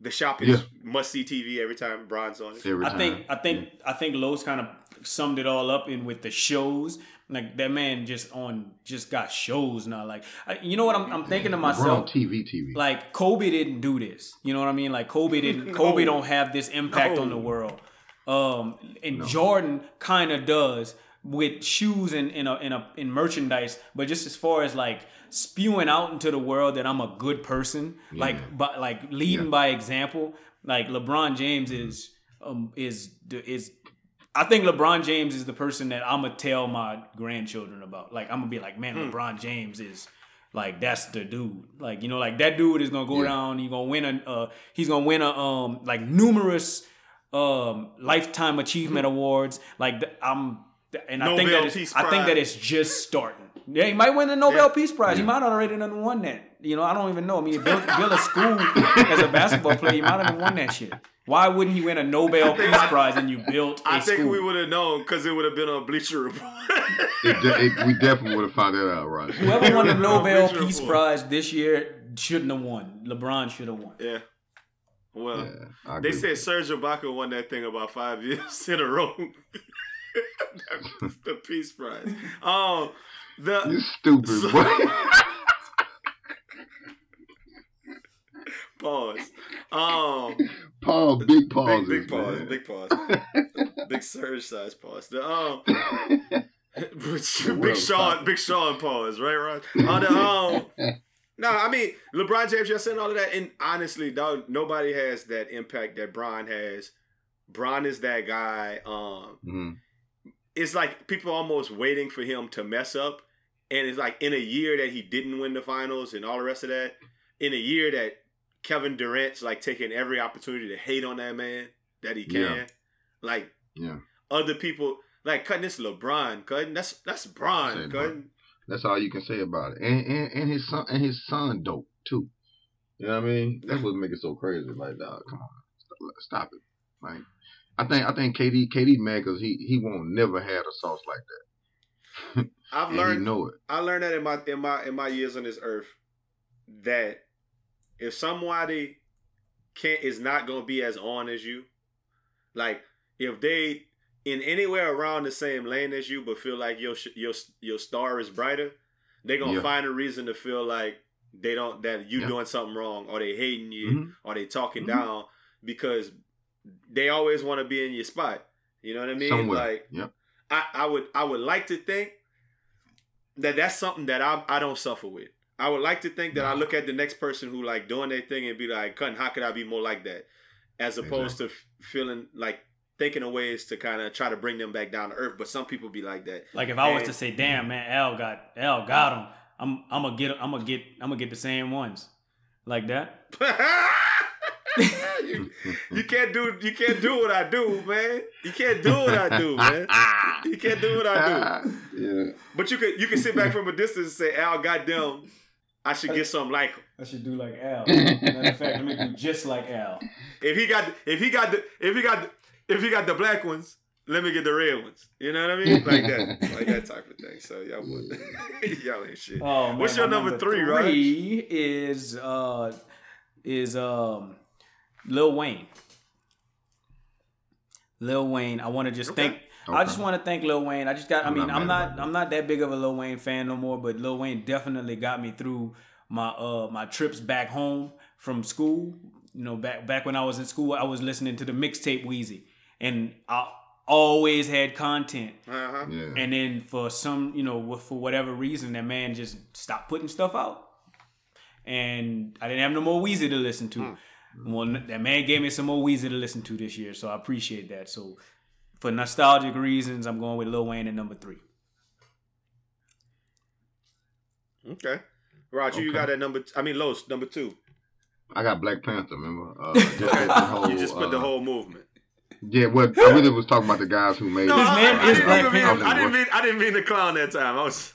B: The shop is
D: Yeah.
B: must see TV every time Bron's on it.
D: Every
C: I
D: time.
C: think I think I think Los kind of summed it all up in with the shows. Like that man just on just got shows now. Like you know what I'm, I'm thinking to
D: LeBron
C: myself.
D: TV, TV.
C: Like Kobe didn't do this. You know what I mean? Like Kobe didn't. Kobe don't have this impact
B: No.
C: on the world. Um, and
D: No.
C: Jordan kind of does with shoes and in a, in a in merchandise, but just as far as like spewing out into the world that I'm a good person,
D: Yeah.
C: like but like leading
D: Yeah.
C: by example, like LeBron James is um is is I think LeBron James is the person that I'm gonna tell my grandchildren about. Like I'm gonna be like, man,
B: Hmm.
C: LeBron James is like that's the dude. Like you know, like that dude is gonna go
D: Yeah.
C: down. He's gonna win a. Uh, he's gonna win a um like numerous um lifetime achievement awards. Like I'm, and I think
B: Nobel
C: that it's,
B: Peace
C: I think that it's just starting. Yeah, he might win the Nobel
B: Yeah.
C: Peace Prize. He might have already done won that. You know, I don't even know. I mean, he built, built a school as a basketball player. He might have even won that shit. Why wouldn't he win a Nobel
B: think-
C: Peace Prize and you built
B: I think
C: school?
B: we would have known because it would have been a Bleacher Report.
D: It de- it- we definitely would have found that out, right?
C: Whoever won the
B: Bleacher
C: Nobel
B: Report.
C: Peace Prize this year shouldn't have won. LeBron should have won.
B: yeah. Well,
D: Yeah,
B: they said Serge Ibaka won that thing about five years in a row. The Peace Prize. Um,
D: you stupid
B: So- pause. Um,
D: Paul, big
B: big, big pause, big pause, big surge size pause. The um, big Sean, big Sean pause, right, right. On the um, no, I mean LeBron James just saying all of that, and honestly, dog, nobody has that impact that Bron has. Bron is that guy. Um,
D: Mhm.
B: It's like people almost waiting for him to mess up. And it's like in a year that he didn't win the finals and all the rest of that, in a year that Kevin Durant's like taking every opportunity to hate on that man that he can.
D: Yeah.
B: Like
D: Yeah,
B: other people like cutting this LeBron, cutting that's that's Bron, cutting.
D: that's all you can say about it. And, and and his son and his son dope too. You know what I mean? That's mm-hmm. what make it so crazy. Like, dog, come on, stop, stop it. Like, I think I think KD KD mad because he he won't never had a sauce like that.
B: I've learned
D: know it.
B: I learned that in my in my in my years on this earth that if somebody can't is not gonna be as on as you, like if they in anywhere around the same lane as you, but feel like your your your star is brighter, they're gonna
D: Yeah.
B: find a reason to feel like they don't that you
D: Yeah.
B: doing something wrong or they hating you
D: Mhm.
B: or they talking
D: Mhm.
B: down because they always want to be in your spot. You know what I mean?
D: Somewhere.
B: Like
D: yep.
B: I, I would I would like to think that that's something that I I don't suffer with. I would like to think that I look at the next person who like doing their thing and be like, "Cutting, how could I be more like that?" As opposed to feeling like thinking of ways to kind of try to bring them back down to earth. But some people be like that.
C: Like if I was to say, "Damn, man, Al got Al got him," I'm I'm gonna get I'm gonna get I'm gonna get the same ones, like that.
B: you, you can't do you can't do what I do, man. You can't do what I do, man. You can't do what I do.
D: yeah.
B: But you could you can sit back from a distance and say, "Al, goddamn, I should get something like him."
C: I should do like Al. Matter of fact, gonna do just like Al.
B: If he got if he got the if he got the, if he got the black ones, let me get the red ones. You know what I mean? Like that, like that type of thing. So y'all would y'all ain't shit.
C: Oh, man,
B: What's your
C: my
B: number three, Raj?
C: Three is uh is um Lil Wayne. Lil Wayne. I want to just
B: Okay.
C: thank. I just want to thank Lil Wayne. I just got. I
D: I'm
C: mean,
D: not
C: I'm not. I'm not that big of a Lil Wayne fan no more. But Lil Wayne definitely got me through my uh my trips back home from school. You know, back back when I was in school, I was listening to the mixtape Weezy, and I always had content.
B: Uh huh.
D: Yeah.
C: And then for some, you know, for whatever reason, that man just stopped putting stuff out. And I didn't have no more Weezy to listen to. Well, that man gave me some more Weezy to listen to this year, so I appreciate that. So for nostalgic reasons, I'm going with Lil Wayne at number three.
B: Okay. Roger, you got that number. T- I mean, Los number two.
D: I got Black Panther. Remember? Uh, just the whole,
B: you just put the
D: uh,
B: whole movement.
D: Yeah. What I really was talking about the guys who made.
B: No,
D: it.
C: His
B: I,
C: name
B: I, I
C: is
B: didn't
C: Black
B: even mean,
C: Panther.
B: I didn't mean I didn't mean to clown that time. I was.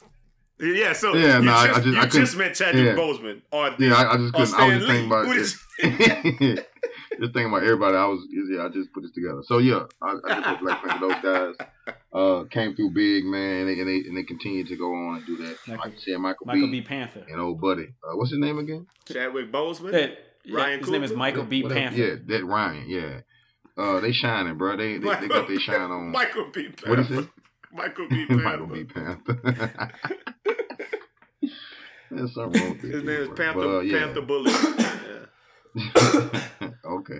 B: Yeah, so
D: Yeah,
B: you
D: no, I-
B: just,
D: I just-
B: you
D: I
B: just meant Chadwick
D: yeah.
B: Boseman or
D: Yeah, I, I just
B: or
D: couldn't. I was just thinking about. Just thinking about everybody. I was. Yeah, I just put this together. So yeah, I, I just put Black Panther. Those guys uh, came through big, man, and they, and they and they continue to go on and do that.
C: Michael-
D: like you said, Michael,
C: Michael
D: B.
C: B. Panther.
D: and old buddy. Uh, what's his name again?
B: Chadwick Boseman.
C: That- yeah,
B: Ryan
C: his name is
B: Coogler?
C: Michael B.
D: Whatever.
C: Panther.
D: Yeah, that Ryan. Yeah. Uh, they shining, bro. They they, they got their shine on.
B: Michael B. Panther.
D: What is it?
B: Michael B. Panther.
D: Michael B. Panther. There's something wrong with this
B: His name is
D: kid.
B: Panther
D: But, uh, yeah.
B: Panther Bullet. yeah.
D: okay.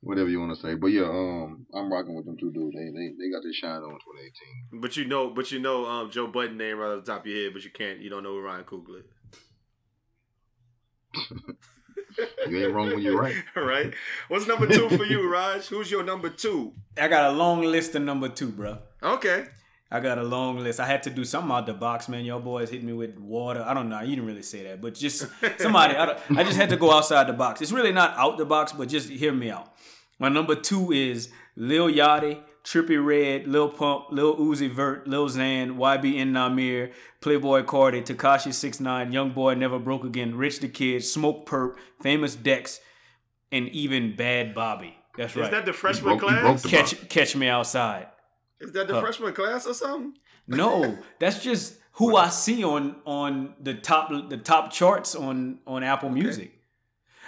D: Whatever you want to say, but yeah, um, I'm rocking with them two dudes. They they, they got their shine on 2018.
B: But you know, but you know, um, Joe Budden name right off the top of your head, but you can't, you don't know who Ryan Coogler is.
D: You ain't wrong when you're right.
B: right? What's number two for you, Raj? Who's your number two?
C: I got a long list of number two, bro.
B: Okay.
C: I got a long list. I had to do something out the box, man. Y'all boys hit me with water. I don't know. You didn't really say that, but just somebody. I, don't- I just had to go outside the box. It's really not out the box, but just hear me out. My number two is Lil Yachty, Trippy Red, Lil Pump, Lil Uzi Vert, Lil Xan, YBN Nahmir, Playboi Carti, Tekashi 69, Young Boy Never Broke Again, Rich the Kid, Smokepurpp, Famous Dex, and even Bhad Bhabie. That's right.
B: Is that the freshman
D: broke-
B: class?
D: broke the-
C: catch catch me outside.
B: Is that the freshman class or something?
C: No, that's just who I see on on the top the top charts on on Apple Music.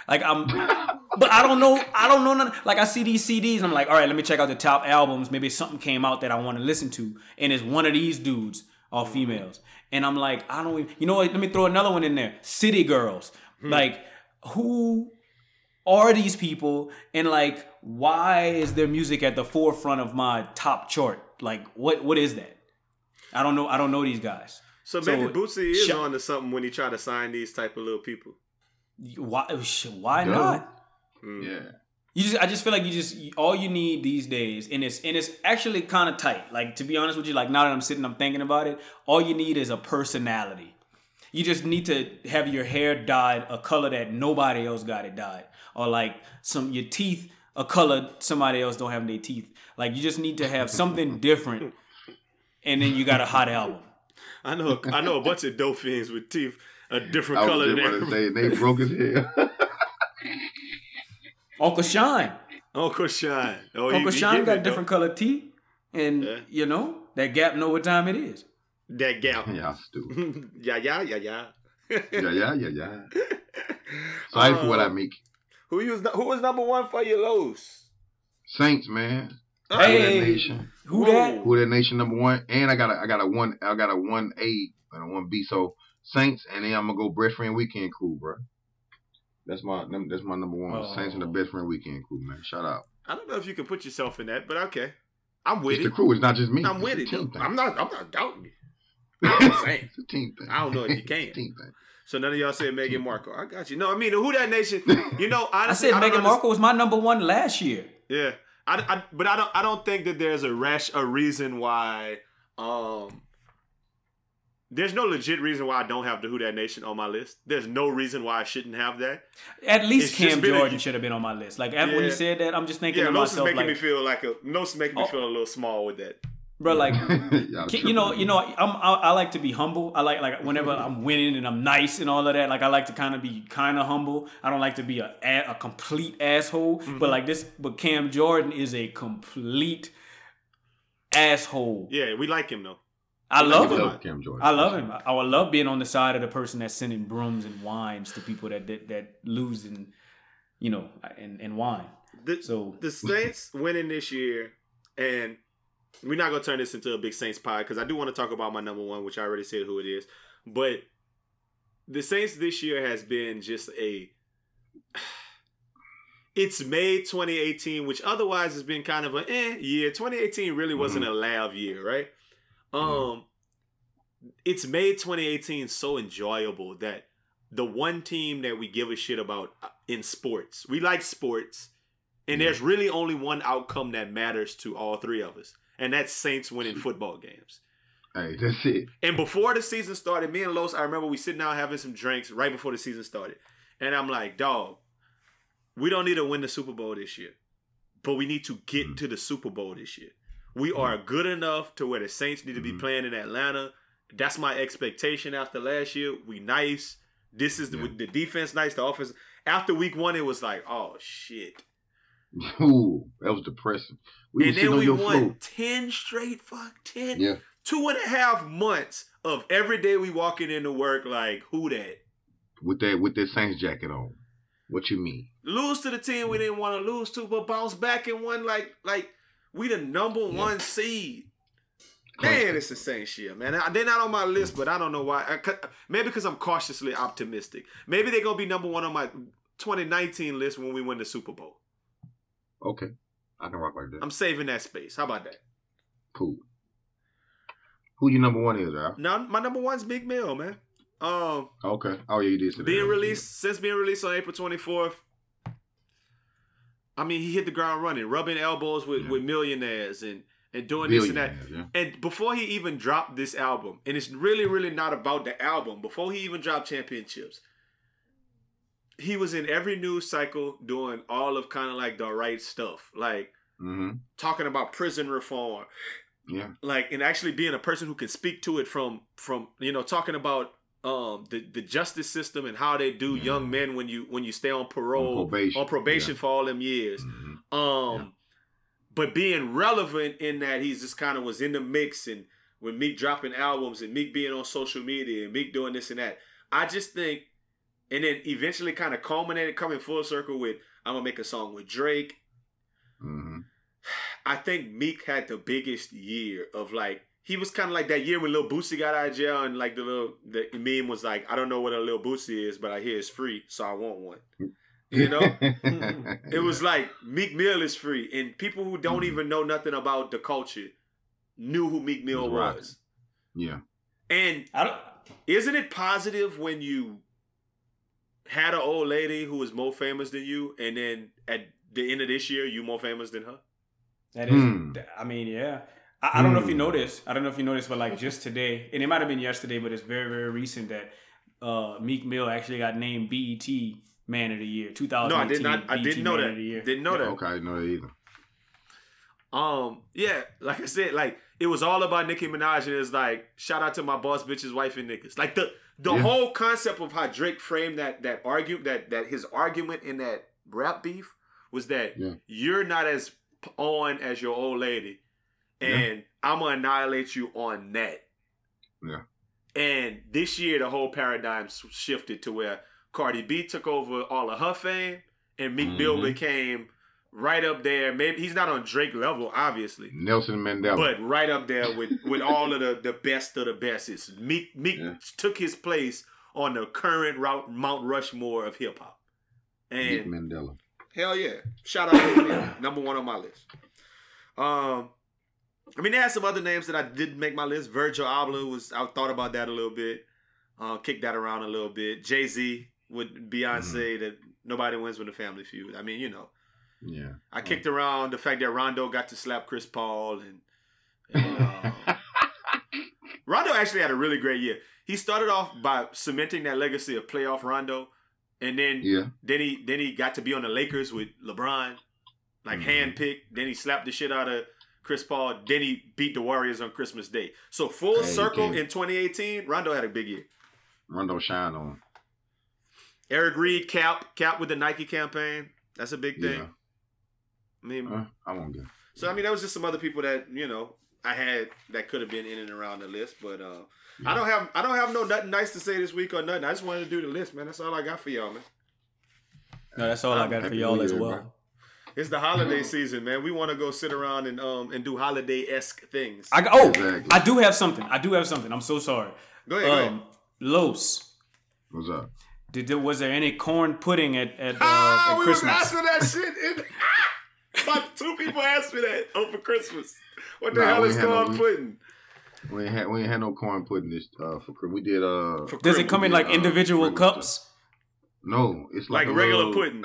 C: Like I'm, but I don't know. I don't know. None, like I see these CDs. I'm like, all right, let me check out the top albums. Maybe something came out that I want to listen to, and it's one of these dudes or mm-hmm. females. And I'm like, I don't. Even, you know what? Let me throw another one in there. City Girls. Hmm. Like who? are these people and like why is their music at the forefront of my top chart? Like what what is that? I don't know. I don't know these guys.
B: So
C: So,
B: maybe Bootsy is
C: sh-
B: on to something when he try to sign these type of little people.
C: Why why
D: Duh.
C: not?
B: Mm.
D: Yeah.
C: You just, I just feel like you just all you need these days, and it's and it's actually kind of tight. Like to be honest with you, like now that I'm sitting, I'm thinking about it. All you need is a personality. You just need to have your hair dyed a color that nobody else got it dyed, or like some your teeth a color somebody else don't have their teeth. Like you just need to have something different, and then you got a hot album.
B: I know I know a bunch of dope fiends with teeth a different
D: I
B: color than
D: about to
B: everybody.
D: say they broke his hair.
C: Uncle Shine,
B: Uncle Shine. Oh,
C: Uncle
B: he
C: Shine
B: getting
C: got
B: it,
C: different color teeth, and
B: Yeah.
C: you know that gap know what time it is.
B: That gap.
D: Y'all stupid.
B: yeah, yeah, yeah, yeah.
D: Yeah, yeah, yeah, yeah. Sorry for what I
B: Uh,
D: make.
B: Who was who was number one for your lows?
D: Saints, man.
B: Uh,
D: Who that nation?
C: Who
B: Whoa.
C: that?
D: Who that nation number one? And I got a I got a one I got a one A and a one B. So Saints and then I'm gonna go best friend weekend crew, bro. That's my that's my number one.
C: Oh.
D: Saints and the best friend weekend crew, man. Shout out.
B: I don't know if you can put yourself in that, but okay. I'm with
D: It's the crew. It's not just me.
B: I'm
D: It's
B: with
D: a
B: it.
D: team thing.
B: I'm not. I'm not doubting you. I'm saying.
D: it's a team thing.
B: I don't know if you
D: It's a
B: can.
D: team thing.
B: So none of y'all said Meghan Markle. I got you. No, I mean who that nation. You know,
C: I said
B: don't
C: Meghan Markle was my number one last year.
B: Yeah, I, I, but I don't. I don't think that there's a rash, a reason why. Um, there's no legit reason why I don't have the Who That Nation on my list. There's no reason why I shouldn't have that.
C: At least
B: It's
C: Cam
B: been a-
C: Jordan should have been on my list. Like when you said that, I'm just thinking
B: Yeah,
C: to
B: Los is making
C: like,
B: me feel like a. Los is making me
C: Oh.
B: feel a little small with that.
C: Bro, like,
D: Y'all
C: Can- you know, you know, I'm, I, I like to be humble. I like like whenever I'm winning and I'm nice and all of that. Like I like to kind of be kind of humble. I don't like to be a a, a complete asshole.
B: Mm-hmm.
C: But like this, but Cam Jordan is a complete asshole.
B: Yeah, we like him though.
C: I love
D: I
C: him.
D: Cam Jordan.
C: I love him. I would love being on the side of the person that's sending brooms and wines to people that that, that lose and you know and, and wine.
B: The,
C: So
B: the Saints winning this year, and we're not gonna turn this into a big Saints pod because I do want to talk about my number one, which I already said who it is. But the Saints this year has been just a. It's May 2018, which otherwise has been kind of an eh year. 2018 really wasn't a lav year, right? Um, it's made 2018 so enjoyable that the one team that we give a shit about uh, in sports, we like sports, and there's really only one outcome that matters to all three of us, and that's Saints winning football games.
D: Hey, that's it.
B: And before the season started, me and Los, I remember we sitting down having some drinks right before the season started. And I'm like, dog, we don't need to win the Super Bowl this year, but we need to get
D: Mhm.
B: to the Super Bowl this year. We are good enough to where the Saints need to be
D: Mhm.
B: playing in Atlanta. That's my expectation after last year. We nice. This is the,
D: Yeah.
B: the defense nice, the offense. After week one, it was like, oh shit.
D: Ooh, that was depressing. We
B: and then we won
D: floor.
B: 10 straight, fuck, 10
D: Yeah.
B: two and a half months of every day we walking into work like who that
D: with that with that Saints jacket on. What you mean?
B: lose to the team we didn't want to lose to but bounce back and won like like we the number
D: Yeah.
B: one seed man it's the same shit man they're not on my list but i don't know why maybe because i'm cautiously optimistic maybe they're gonna be number one on my 2019 list when we win the super bowl
D: Okay, I can rock like that.
B: i'm saving that space how about that
D: cool. Who your number one is, Al?
B: now my number one's big mill man um
D: Okay. Oh yeah, you did
B: being released since being released on April 24th. I mean, he hit the ground running, rubbing elbows with,
D: Yeah.
B: with millionaires and and doing this and that.
D: Yeah.
B: And before he even dropped this album, and it's really, really not about the album. Before he even dropped championships, he was in every news cycle doing all of kind of like the right stuff, like
D: Mm-hmm.
B: talking about prison reform,
D: Yeah.
B: like and actually being a person who can speak to it from from you know talking about um the the justice system and how they do
D: Yeah.
B: young men when you when you stay on parole
D: On probation.
B: on probation for all them years
D: Mhm.
B: um
D: Yeah.
B: but being relevant in that he's just kind of was in the mix and with Meek dropping albums and Meek being on social media and Meek doing this and that I just think and then eventually kind of culminated coming full circle with I'm gonna make a song with Drake
D: Mhm.
B: I think Meek had the biggest year of like he was kind of like that year when Lil Boosie got out of jail and like the little the meme was like I don't know what a Lil Boosie is but I hear it's free so I want one. You know, it was like Meek Mill is free, and people who don't
D: Mhm.
B: even know nothing about the culture knew who Meek Mill
D: Was
B: was.
D: yeah.
B: And
C: I don't.
B: isn't it positive when you had an old lady who was more famous than you, and then at the end of this year, you more famous than her?
C: That is.
D: Hmm.
C: I mean, yeah. I, I don't know if you
D: Hmm.
C: noticed. I don't know if you noticed, but like just today, and it might have been yesterday, but it's very, very recent that uh, Meek Mill actually got named BET Man of the Year, 2018.
B: No, I did not. I
C: BET
B: didn't know
C: Man
B: that.
C: Of.
B: Didn't know that.
D: Okay, I didn't know that either.
B: Um, yeah, like I said, like it was all about Nicki Minaj, and it's like shout out to my boss, bitch's wife, and niggas. Like the the
D: Yeah.
B: whole concept of how Drake framed that that argue that that his argument in that rap beef was that
D: Yeah.
B: you're not as on as your old lady, and I'm gonna annihilate you on that.
D: Yeah.
B: And this year, the whole paradigm shifted to where Cardi B took over all of her fame, and Meek Mill
D: Mhm.
B: became right up there. Maybe he's not on Drake level, obviously,
D: Nelson Mandela.
B: but right up there with with all of the the best of the best. It's Meek Meek
D: Yeah.
B: took his place on the current route Mount Rushmore of hip hop. And
D: Mandela.
B: hell yeah, shout out to him, number one on my list. Um, I mean, they had some other names that I didn't make my list. Virgil Abloh was I thought about that a little bit, uh, kicked that around a little bit. Jay Z with Beyonce that nobody wins with a family feud. I mean, you know.
D: Yeah.
B: I kicked around the fact that Rondo got to slap Chris Paul and, and uh, Rondo actually had a really great year. He started off by cementing that legacy of playoff Rondo, and then
D: yeah.
B: then he then he got to be on the Lakers with LeBron, like
D: Mhm.
B: handpicked. Then he slapped the shit out of Chris Paul. Then he beat the Warriors on Christmas Day. So full
D: Hey,
B: circle in 2018, Rondo had a big year.
D: Rondo shine on.
B: Eric Reid cap cap with the Nike campaign. That's a big thing.
D: Yeah.
B: I mean,
D: Uh, I won't get.
B: So I mean, that was just some other people that you know I had that could have been in and around the list, but uh, I don't have I don't have no nothing nice to say this week or nothing. I just wanted to do the list, man. That's all I got for y'all, man.
C: No, that's all I got for y'all as well.
D: bro.
B: It's the holiday season, man. We want to go sit around and um and do holiday esque things.
C: I got, oh,
D: Exactly.
C: I do have something. I do have something. I'm so sorry.
B: go ahead, go ahead.
C: Um, Los,
D: What's up?
C: did there, was there any corn pudding at at, uh,
B: Ah,
C: at
B: we
C: Christmas?
B: was asking that shit. In, about two people asked me that over Christmas. What the
D: Nah,
B: hell is
D: ain't had no-
B: corn pudding?
D: We ain't had we ain't had no corn pudding this uh for Christmas. We did uh
B: For
C: Does it come in like
D: uh,
C: individual
D: Christmas
C: cups?
D: no, it's like,
B: Like regular
D: little-
B: pudding.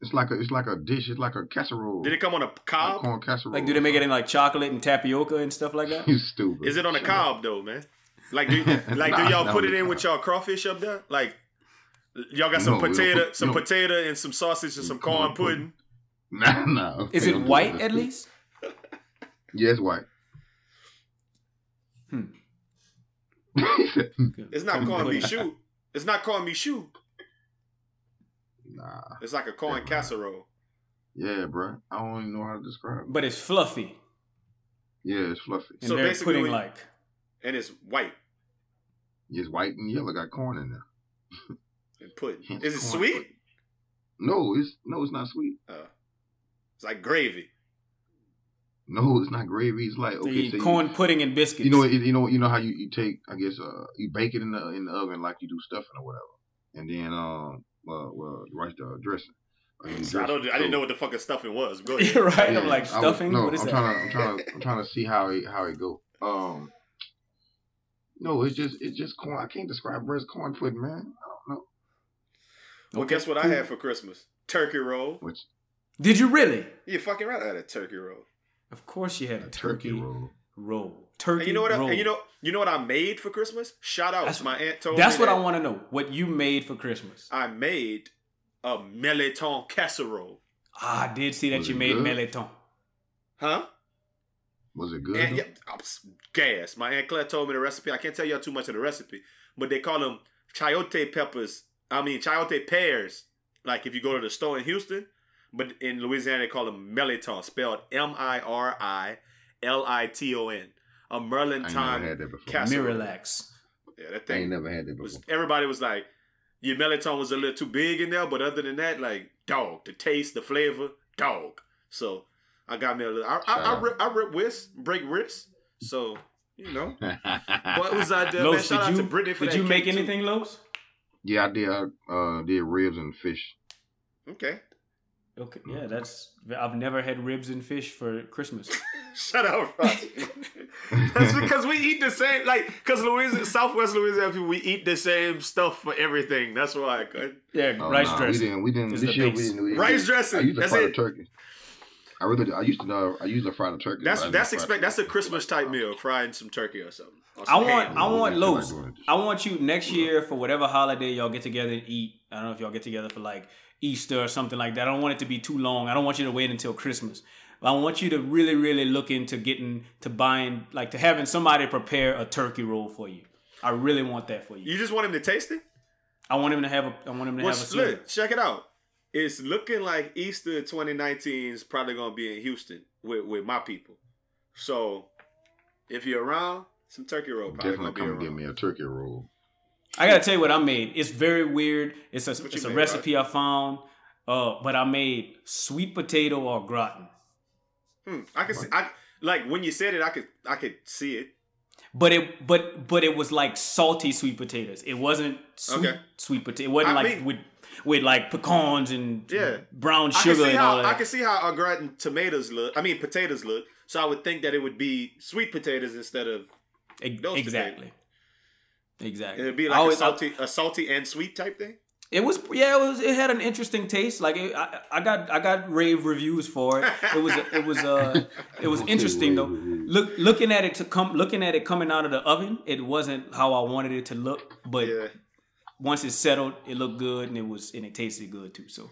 D: It's like a it's like a dish. It's like a casserole.
B: Did it come on a
D: like
B: cob?
D: corn casserole?
C: Like, do they make it in like chocolate and tapioca and stuff like that?
D: You stupid.
B: Is it on a
D: Shut up.
B: cob though, man? Like do like do y'all put it
D: the
B: in with
D: cob.
B: y'all crawfish up there? Like y'all got some
D: No,
B: potato,
D: put-
B: some
D: no.
B: potato and some sausage and some corn,
D: Corn
B: pudding.
D: pudding. Nah, nah.
C: Is it white at least?
D: Yeah, it's white.
C: Hmm.
B: It's not
C: Corn
B: corn
C: pudding.
B: maque choux. It's not corn maque choux.
D: nah.
B: It's like a corn
D: Yeah.
B: casserole.
D: Yeah, bro. I don't even know how to describe it.
C: But it's fluffy.
D: Yeah, it's fluffy.
C: And
B: So
C: they're
B: basically
C: pudding
B: we-
C: like.
B: And it's white
D: It's white and yellow. Got corn in there.
B: and pudding. Is it sweet?
D: pudding. No, it's no, it's not sweet.
B: Uh, it's like gravy.
D: No, it's not gravy. It's like
C: So
D: okay,
C: you
D: so
C: eat
D: you-
C: corn pudding and biscuits.
D: You know, you know, you know how you, you take, I guess, uh, you bake it in the in the oven like you do stuffing or whatever, and then um, well, well, right the dressing. Like you
B: So I don't.
D: it.
B: I didn't know what the fucking stuffing was. Go ahead.
C: You're right.
D: Yeah,
C: I'm like
D: I was-
C: stuffing.
D: no,
C: what is
D: I'm
C: that?
D: trying to, I'm trying to, I'm trying to see how it how it go. Um, no, it's just it's just corn. I can't describe breast corn pudding, man. I don't know.
B: Well,
C: Okay,
B: guess what I had for Christmas? Turkey roll.
D: Which
C: Did you really?
B: You fucking right. I had a turkey roll.
C: Of course, you had a
D: a
C: turkey,
D: turkey roll.
C: roll. Turkey
B: And you know what? I, and you know, you know what I made for Christmas? Shout out.
C: That's-
B: My aunt told
C: That's
B: me.
C: what I want to know. What you made for Christmas?
B: I made a mirliton casserole.
C: Ah, I did see that
D: Was
C: you made
D: good?
C: mirliton.
B: Huh?
D: Was it good?
B: And, yeah, I'm gas. My aunt Claire told me the recipe. I can't tell y'all too much of the recipe, but they call them chayote peppers. I mean chayote pears. Like if you go to the store in Houston, but in Louisiana they call them mirliton, spelled M I R I L I T O N. A
D: ain't
B: Merlin
D: never
B: time
D: had that before.
B: casserole.
C: Miralax.
B: Yeah, that
D: I
B: thing
D: ain't never had that
B: was
D: before.
B: everybody was like, your melatonin was a little too big in there, but other than that, like dog, the taste, the flavor, dog. So I got me a little. I I, I,
D: Shout
B: rip, I rip wrists, break wrists. So you know, what was I there? man?
C: Los,
B: Shout out
C: did
B: to
C: you
B: Brittany for
C: did
B: that
C: you make
B: anything, too.
C: anything, Los?
D: I did. I uh, did ribs and fish.
B: Okay.
C: Okay, yeah, that's. I've never had ribs and fish for Christmas.
B: Shut up, Ross. That's because we eat the same, like, because Louisiana, Southwest Louisiana people, we eat the same stuff for everything. That's why. cuz.
C: Yeah,
D: Oh,
C: rice
D: nah,
C: dressing.
D: We didn't. We didn't.
C: is
D: This
C: the
D: year we didn't. We,
B: Rice
D: we-
B: dressing,
D: I used to
B: that's
D: fry
B: it.
D: the turkey. I really. I used to know. I used to fry the turkey.
B: That's that's
D: didn't
B: expect. That's a Christmas type meal, frying some turkey or something. Or
C: I want,
B: ham.
C: I want
D: I feel like
C: Los.
D: doing it.
C: I want you next year for whatever holiday y'all get together and eat. I don't know if y'all get together for like Easter or something like that. I don't want it to be too long. I don't want you to wait until Christmas. I want you to really, really look into getting to buying, like to having somebody prepare a turkey roll for you. I really want that for you.
B: You just want him to taste it?
C: I want him to have a. I want him to
B: Well,
C: have a sliver.
B: look, check it out. It's looking like Easter 2019 is probably gonna be in Houston with, with my people. So if you're around, some turkey roll probably
D: Definitely
B: gonna be
D: come and
B: around.
D: get me a turkey roll.
C: I gotta tell you what I made. It's very weird. It's a
B: What
C: it's a
B: made,
C: recipe I found. Uh, but I made sweet potato or gratin.
B: Hmm, I can see. I like when you said it. I could. I could see it.
C: But it but but it was like salty sweet potatoes. It wasn't sweet
B: Okay.
C: sweet potato. It wasn't
B: I
C: like
B: mean-
C: with with like pecans and
B: Yeah.
C: brown sugar and
B: how
C: all that.
B: I can see how au gratin tomatoes look. I mean potatoes look. So I would think that it would be sweet potatoes instead of
C: exactly.
B: those
C: exactly. Exactly.
B: it'd be
C: I
B: like a
C: always- I-
B: salty, a salty and sweet type thing.
C: It was yeah, it was it had an interesting taste. Like it, I, I got I got rave reviews for it. It was it was uh it was interesting though. Look looking at it to come looking at it coming out of the oven, it wasn't how I wanted it to look, but
B: Yeah.
C: once it settled, it looked good and it was and it tasted good too. So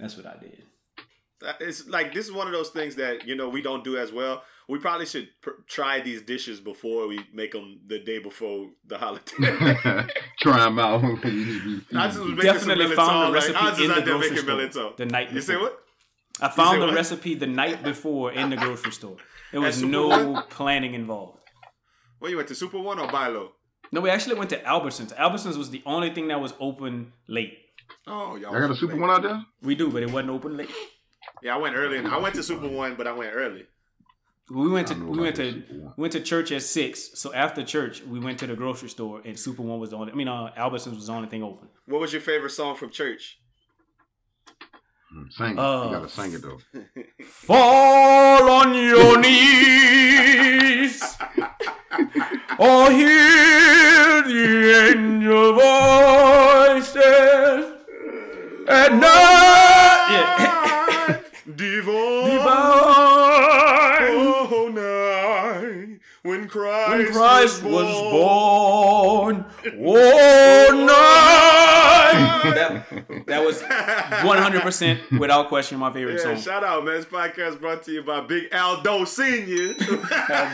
C: that's what I did.
B: Uh, It's like this is one of those things that you know we don't do as well. We probably should pr- try these dishes before we make them the day before the holiday.
D: Try them out. You need
B: I just was
C: Definitely found the recipe
B: like, I was just
C: in the
B: there
C: grocery store
B: Milletol.
C: the night
B: You say what?
C: I found the
B: what?
C: recipe the night before in the grocery store. There was no
B: One?
C: planning involved.
B: Where you went to Super One or Bilo?
C: No, we actually went to Albertsons. Albertsons was the only thing that was open late.
B: Oh, y'all.
D: I got a super
B: late.
D: one out there.
C: We do, but it wasn't open late.
B: Yeah, I went early. I went to Super One, but I went early.
C: We went to
D: I don't know
C: we went to
D: Super
C: went to church at six. So after church, we went to the grocery store, and Super One was the only. I mean, uh, Albertsons was the only thing open.
B: What was your favorite song from church?
D: Hmm, Sing it.
C: Uh,
D: you gotta sing it though.
C: Fall on your knees, or hear the angel voices at night. Yeah.
B: Divine,
C: Divine.
B: Christ,
C: when Christ was born. Oh, night. That, that was 100% without question my favorite
B: Yeah,
C: song.
B: shout out, man. This podcast brought to you by Big Aldo Senior.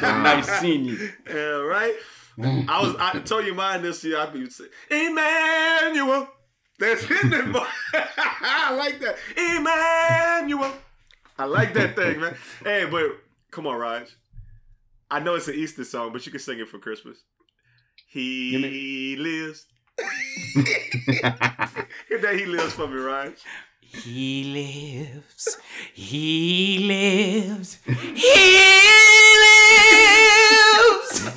C: nice seeing you.
B: yeah, right. I was I told you mine this year. I be say Emmanuel. That's hitting it, boy. I like that. Emmanuel. I like that thing, man. Hey, but come on, Raj. I know it's an Easter song, but you can sing it for Christmas. He lives. That he lives for me, right?
C: He lives. He lives. He lives.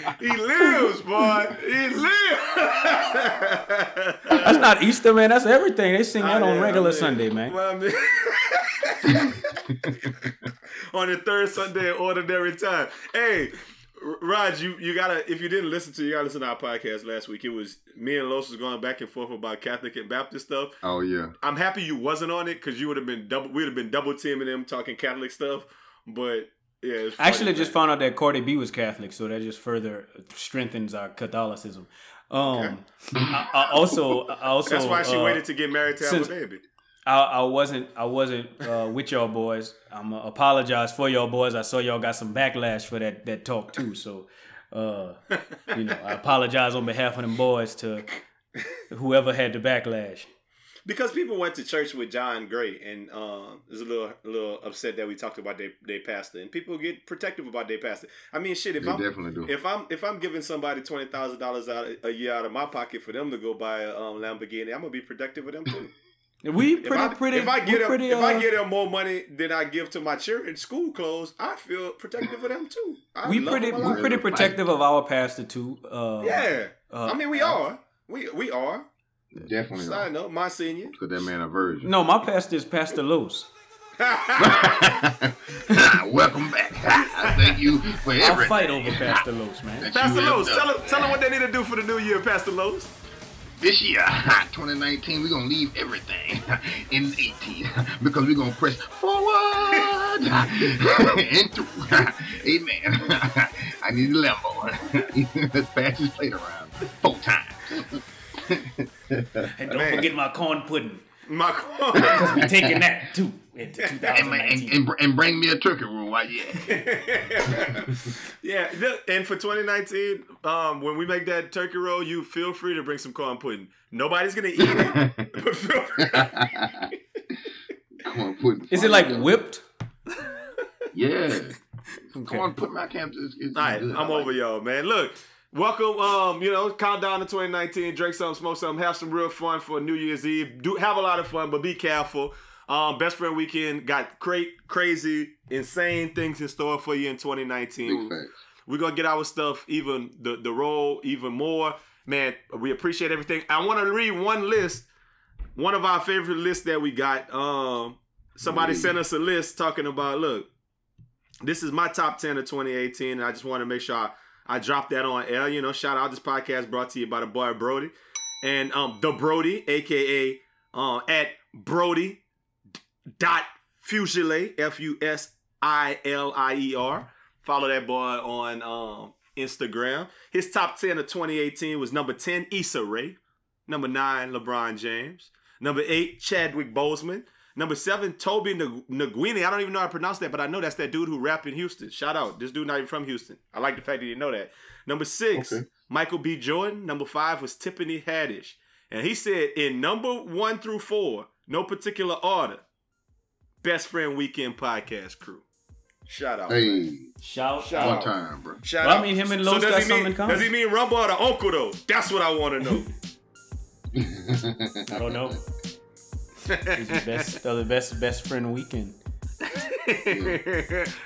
B: He lives, boy. He lives.
C: That's not Easter, man. That's everything. They sing that
B: I
C: on
B: am,
C: regular
B: I am.
C: Sunday, man.
B: Well, I mean- on the third Sunday of ordinary time. Hey, R- Raj, you, you gotta if you didn't listen to you gotta listen to our podcast last week. It was me and Los was going back and forth about Catholic and Baptist stuff.
D: oh yeah.
B: I'm happy you wasn't on it because you would have been double we would have been double teaming them talking Catholic stuff. But yeah,
C: actually just found out that Cardi B was Catholic, so that just further strengthens our Catholicism. Um, I, I also, I also
B: That's why she
C: uh,
B: waited to get married to have a baby.
C: I, I wasn't I wasn't uh, with y'all boys. I'm uh, apologize for y'all boys. I saw y'all got some backlash for that that talk too. So, uh, you know, I apologize on behalf of them boys to whoever had the backlash.
B: Because people went to church with John Gray and um, is a little a little upset that we talked about their their pastor, and people get protective about their pastor. I mean, shit. If
D: They
B: I'm
D: definitely do.
B: if I'm if I'm giving somebody twenty thousand dollars out a year out of my pocket for them to go buy a um, Lamborghini, I'm gonna be protective of them too.
C: We
B: If
C: pretty
B: I,
C: pretty.
B: if I get them,
C: pretty,
B: if I
C: uh,
B: get them more money than I give to my children school clothes, I feel protective of them too. I
C: we
B: love
C: pretty we pretty protective of our pastor too. Uh,
B: yeah.
C: uh,
B: I mean, we are. We we are.
D: Definitely Sign
B: up, my senior.
D: Put that man a virgin.
C: No, my pastor is Pastor Los.
D: Welcome back. Thank you for everything.
C: I'll fight over Pastor Los, man.
B: Pastor
D: you have
B: Los,
D: done.
B: tell them, tell them what they need to do for the new year, Pastor Los.
D: This year, 2019, we're gonna leave everything in 18 because we're gonna press forward and through. Amen. I need a Lambo. Let's pass this plate around four times.
C: And don't
B: Man.
C: forget my corn pudding.
B: My corn.
C: Because we taking that too into
D: And, and,
C: 2019.
D: and, and bring me a turkey roll while you
B: yeah, and for 2019, um, when we make that turkey roll, you feel free to bring some corn pudding. Nobody's gonna eat it, but feel free.
D: Corn pudding.
C: Is it like whipped?
D: Yeah.
C: Okay.
D: Corn pudding. I can't. It's, it's
B: All right,
D: good. I
B: I'm
D: like
B: over
D: it.
B: y'all, man. Look, welcome. Um, you know, countdown to 2019. Drink something, smoke something, have some real fun for New Year's Eve. Do have a lot of fun, but be careful. Um, best friend weekend got great, crazy, insane things in store for you in 2019. We're gonna get our stuff even the the role even more. Man, we appreciate everything. I want to read one list, one of our favorite lists that we got. Um, somebody
D: Mm.
B: sent us a list talking about look, this is my top 10 of 2018, and I just want to make sure I, I dropped that on air. You know, shout out this podcast brought to you by the boy Brody. And um the Brody, aka uh, at Brody dot Fusilier, F U S I L I E R. Follow that boy on um, Instagram. His top 10 of 2018 was number 10, Issa Rae. Number 9, LeBron James. Number 8, Chadwick Boseman. Number 7, Toby Ngu- Nguyen. I don't even know how to pronounce that, but I know that's that dude who rapped in Houston. Shout out. This dude not even from Houston. I like the fact that you know that. Number 6,
D: Okay.
B: Michael B. Jordan. Number 5 was Tiffany Haddish. And he said in number 1 through 4, no particular order, Best Friend Weekend Podcast crew. Shout out. man.
D: Hey,
C: Shout
B: Shout
D: one
B: out.
D: time, bro.
B: Shout
C: Well, I
B: out.
C: mean, him and
B: So
C: Los
B: does
C: got something
B: mean,
C: in common.
B: Does he mean Rumble or the uncle though? That's what I want to know.
C: I don't know. It's the best, uh, the best, best friend weekend.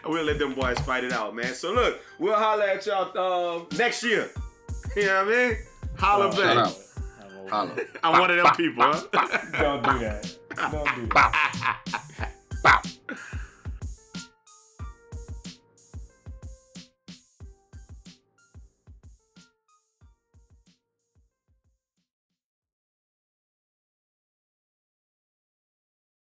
B: we'll let them boys fight it out, man. So look, we'll holler at y'all um, next year. You know what I mean? Holla
C: Oh,
B: back.
D: Shout out.
C: I'm
D: Holla.
B: I'm one of them people, huh?
C: Don't do that. Don't do that.
D: Bow.